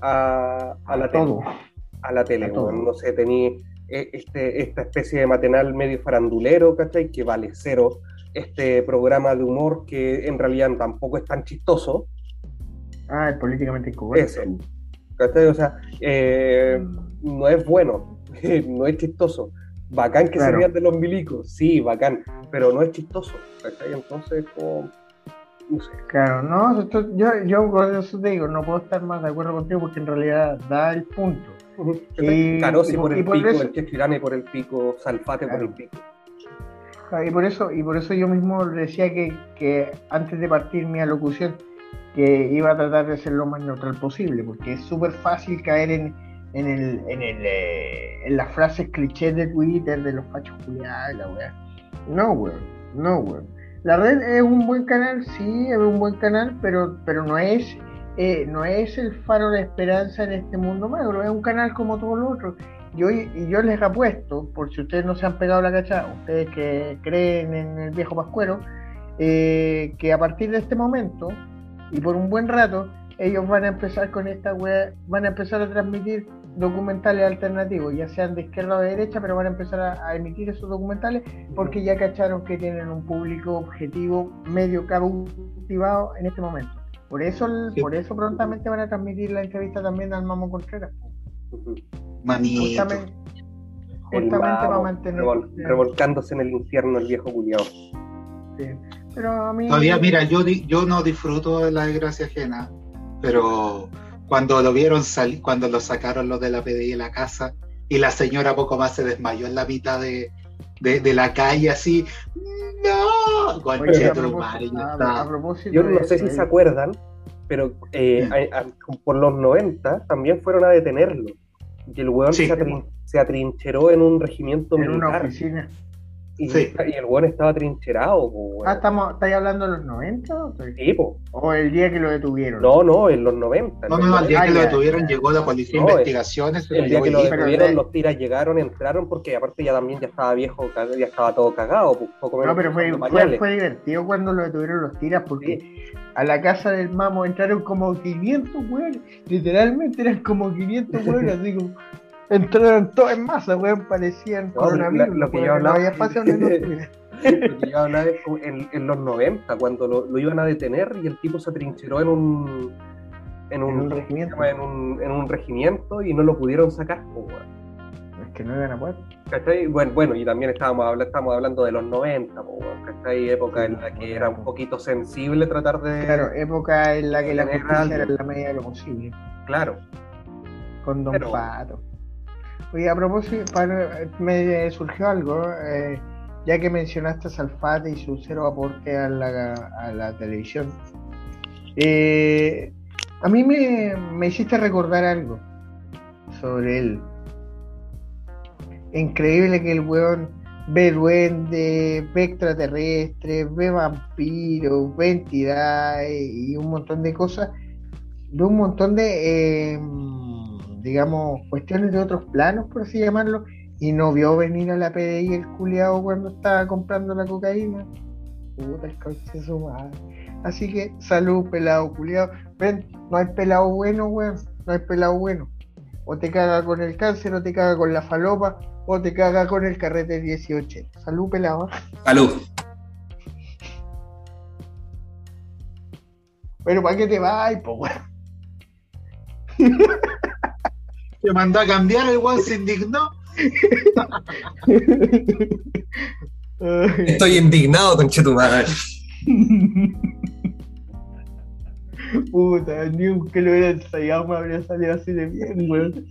a, la tele. A la tele, no sé, tenéis eh, este, esta especie de matenal medio farandulero, ¿cachai? Que vale cero. Este programa de humor que en realidad tampoco es tan chistoso. Ah, es políticamente correcto. Eso. ¿cachai? O sea, eh, no es bueno, no es chistoso. Bacán que se rían de los milicos, sí, bacán, pero no es chistoso. Entonces, como, no sé. Claro, no, yo, yo por eso te digo, no puedo estar más de acuerdo contigo porque en realidad da el punto. Y, Carosi por, el pico, el Chechirane por el pico, Salfate por el pico. Y por eso, y por eso yo mismo decía que, que antes de partir mi alocución, que iba a tratar de ser lo más neutral posible, porque es súper fácil caer en, en, el, en, el, eh, en las frases clichés de Twitter de los fachos culiados la weá. No, weón, no, weón. La red es un buen canal, sí, es un buen canal, pero, pero no es eh, no es el faro de esperanza en este mundo magro, es un canal como todos los otros. Yo, y yo les apuesto, por si ustedes no se han pegado la cacha, ustedes que creen en el viejo pascuero, eh, que a partir de este momento y por un buen rato, ellos van a empezar con esta web, van a empezar a transmitir documentales alternativos, ya sean de izquierda o de derecha, pero van a empezar a, emitir esos documentales porque ya cacharon que tienen un público objetivo medio cautivado en este momento. Por eso, por eso prontamente van a transmitir la entrevista también al Mamo Contreras. Justamente, justamente para mantener. revolcándose en el infierno el viejo culiao. Pero a mí. Todavía, mira, yo, yo no disfruto de la desgracia ajena, pero cuando lo vieron salir, cuando lo sacaron los de la PDI de la casa y la señora poco más se desmayó en la mitad de, la calle así. No, Yo no sé si se acuerdan, pero eh, por los 90 también fueron a detenerlo. Y el weón se, atrincheró en un regimiento en una oficina. Y, el weón estaba trincherado. Ah, estamos, ¿estáis hablando de los 90? Sí, ¿O el día que lo detuvieron? No, no, en los 90. No, no, el día que lo detuvieron llegó la policía de investigaciones. El, día que lo detuvieron, los tiras llegaron, entraron, porque aparte ya también ya estaba viejo, ya estaba todo cagado. Poco no, pero fue, fue, divertido cuando lo detuvieron los tiras, porque a la casa del mamo entraron como 500 weones. Literalmente eran como 500 weones, así como entraron todos en masa, weón, parecían coronavirus. Lo, que yo hablaba, lo que yo hablaba es en, en, los 90, cuando lo, lo, iban a detener y el tipo se atrincheró en un, en un, regimiento? En un, en un regimiento y no lo pudieron sacar, weón. Es que no iban a poder. ¿Cachai? Bueno, bueno, y también estábamos, hablando, estábamos hablando de los 90, ¿cachai? Época en la que era un poquito sensible tratar de. Claro, época en la que la justicia era en la medida de lo posible. Claro. Con Don Pato. Oye, a propósito, me surgió algo, eh, ya que mencionaste a Salfate y su cero aporte a la, televisión. Eh, a mí me, hiciste recordar algo sobre él. Increíble que el weón ve duende, ve extraterrestres, ve vampiros, ve entidades y un montón de cosas. Ve un montón de... Eh, digamos, cuestiones de otros planos, por así llamarlo, y no vio venir a la PDI el culiado cuando estaba comprando la cocaína. Puta, el coche su madre. Así que, salud, pelado culiado. Ven, no hay pelado bueno, weón. No hay pelado bueno. O te caga con el cáncer, o te caga con la falopa, o te caga con el carrete 18. Salud, pelado. Salud. Pero ¿para qué te vas, po, weón? Te mandó a cambiar, el weón se indignó. Estoy indignado, conchetumadre. Puta, ni un que lo hubiera ensayado me habría salido así de bien, weón.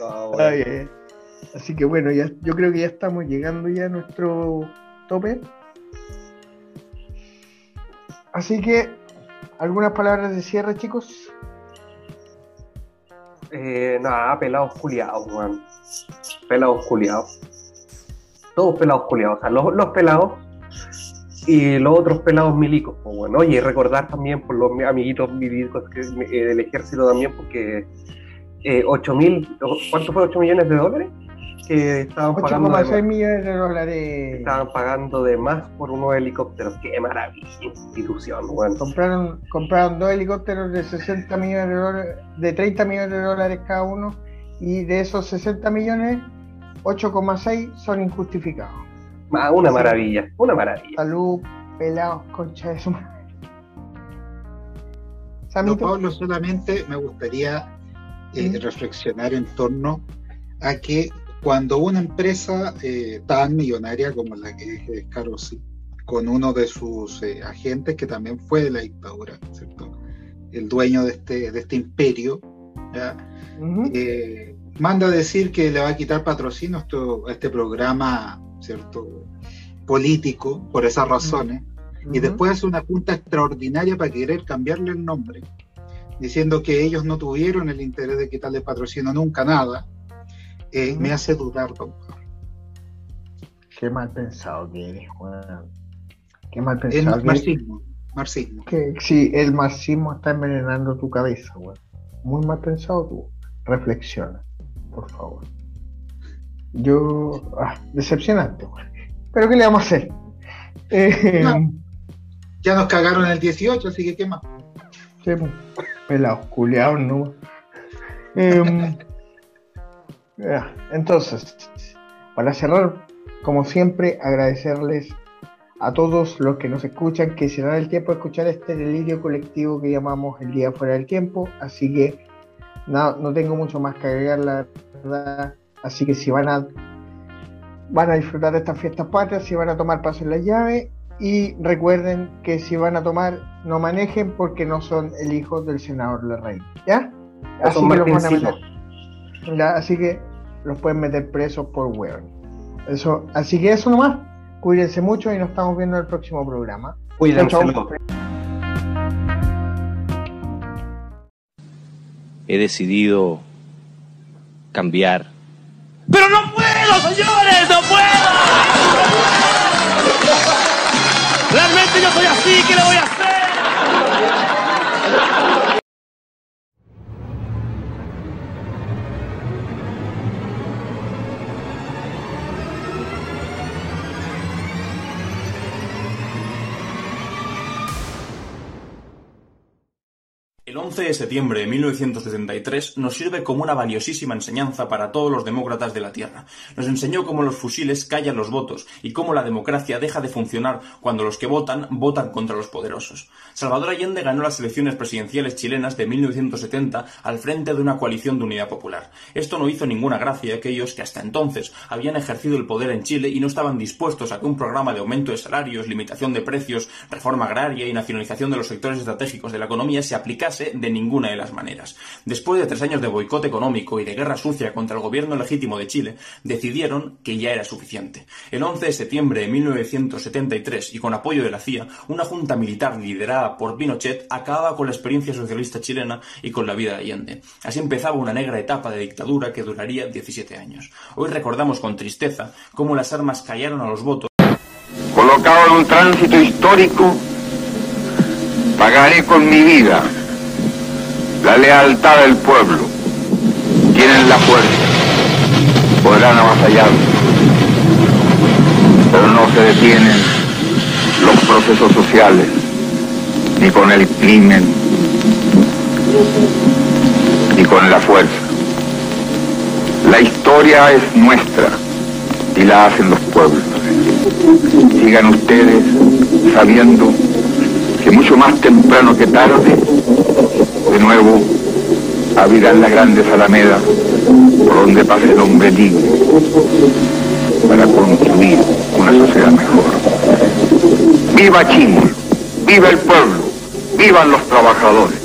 Oh, Así que bueno, ya, yo creo que ya estamos llegando ya a nuestro tope. Así que, ¿algunas palabras de cierre, chicos? Eh, nada, pelados culiados, weón. Pelados culiados. Todos pelados culiados. O sea, los, pelados y los otros pelados milicos. Pues bueno, oye, recordar también por los amiguitos milicos eh, del ejército también, porque eh, 8 mil, ¿cuánto fue 8 millones de dólares? Que estaban pagando. 8,6 millones de dólares. Estaban pagando de más por unos helicópteros. Qué maravilla, institución, Compraron, compraron dos helicópteros de 60 millones de dólares, de 30 millones de dólares cada uno, y de esos 60 millones, 8,6 son injustificados. Ah, una maravilla, una maravilla. Salud, pelados, concha de su madre. No, Pablo, solamente me gustaría eh, reflexionar en torno a que cuando una empresa eh, tan millonaria como la que es Carosi, con uno de sus eh, agentes que también fue de la dictadura, ¿cierto? el dueño de este, de este imperio, eh, manda a decir que le va a quitar patrocinio a este programa ¿cierto? político por esas razones, y después hace una junta extraordinaria para querer cambiarle el nombre, diciendo que ellos no tuvieron el interés de quitarle patrocinio nunca nada, eh, me hace dudar, doctor. Qué mal pensado que eres, Juan. Qué mal pensado. El marxismo. marxismo. Que, sí, el marxismo está envenenando tu cabeza, Juan. Muy mal pensado tú. Reflexiona, por favor. Yo. Ah, decepcionante, Juan. Pero ¿qué le vamos a hacer? Eh, ya nos cagaron el 18, así que ¿qué más? Sí, pelados, culeados, ¿no? Eh, entonces, para cerrar, como siempre, agradecerles a todos los que nos escuchan, que se dan el tiempo de escuchar este delirio colectivo que llamamos el día fuera del tiempo. Así que no, no tengo mucho más que agregar, la verdad. Así que si van a van a disfrutar de estas fiestas patrias, si van a tomar paso en la llave y recuerden que si van a tomar no manejen porque no son el hijo del senador Larraín, ¿ya? Así que los van a meter. así que los pueden meter presos por weón. Eso, así que eso nomás. Cuídense mucho y nos estamos viendo en el próximo programa. Cuídense. He decidido cambiar. ¡Pero no puedo, señores! ¡No puedo! Realmente yo soy así, ¿qué le voy a hacer? 11 de septiembre de 1973 nos sirve como una valiosísima enseñanza para todos los demócratas de la Tierra. Nos enseñó cómo los fusiles callan los votos y cómo la democracia deja de funcionar cuando los que votan votan contra los poderosos. Salvador Allende ganó las elecciones presidenciales chilenas de 1970 al frente de una coalición de unidad popular. Esto no hizo ninguna gracia a aquellos que hasta entonces habían ejercido el poder en Chile y no estaban dispuestos a que un programa de aumento de salarios, limitación de precios, reforma agraria y nacionalización de los sectores estratégicos de la economía se aplicase de ninguna de las maneras. Después de tres años de boicot económico y de guerra sucia contra el gobierno legítimo de Chile, decidieron que ya era suficiente. El 11 de septiembre de 1973, y con apoyo de la CIA, una junta militar liderada por Pinochet acababa con la experiencia socialista chilena y con la vida de Allende. Así empezaba una negra etapa de dictadura que duraría 17 años. Hoy recordamos con tristeza cómo las armas callaron a los votos. Colocado en un tránsito histórico, pagaré con mi vida la lealtad del pueblo. Tienen la fuerza, podrán avasallar, pero no se detienen los procesos sociales, ni con el crimen, ni con la fuerza. La historia es nuestra y la hacen los pueblos. Sigan ustedes sabiendo que mucho más temprano que tarde de nuevo abrirán las grandes alamedas por donde pase el hombre libre para construir una sociedad mejor. ¡Viva Chimol! ¡Viva el pueblo! ¡Vivan los trabajadores!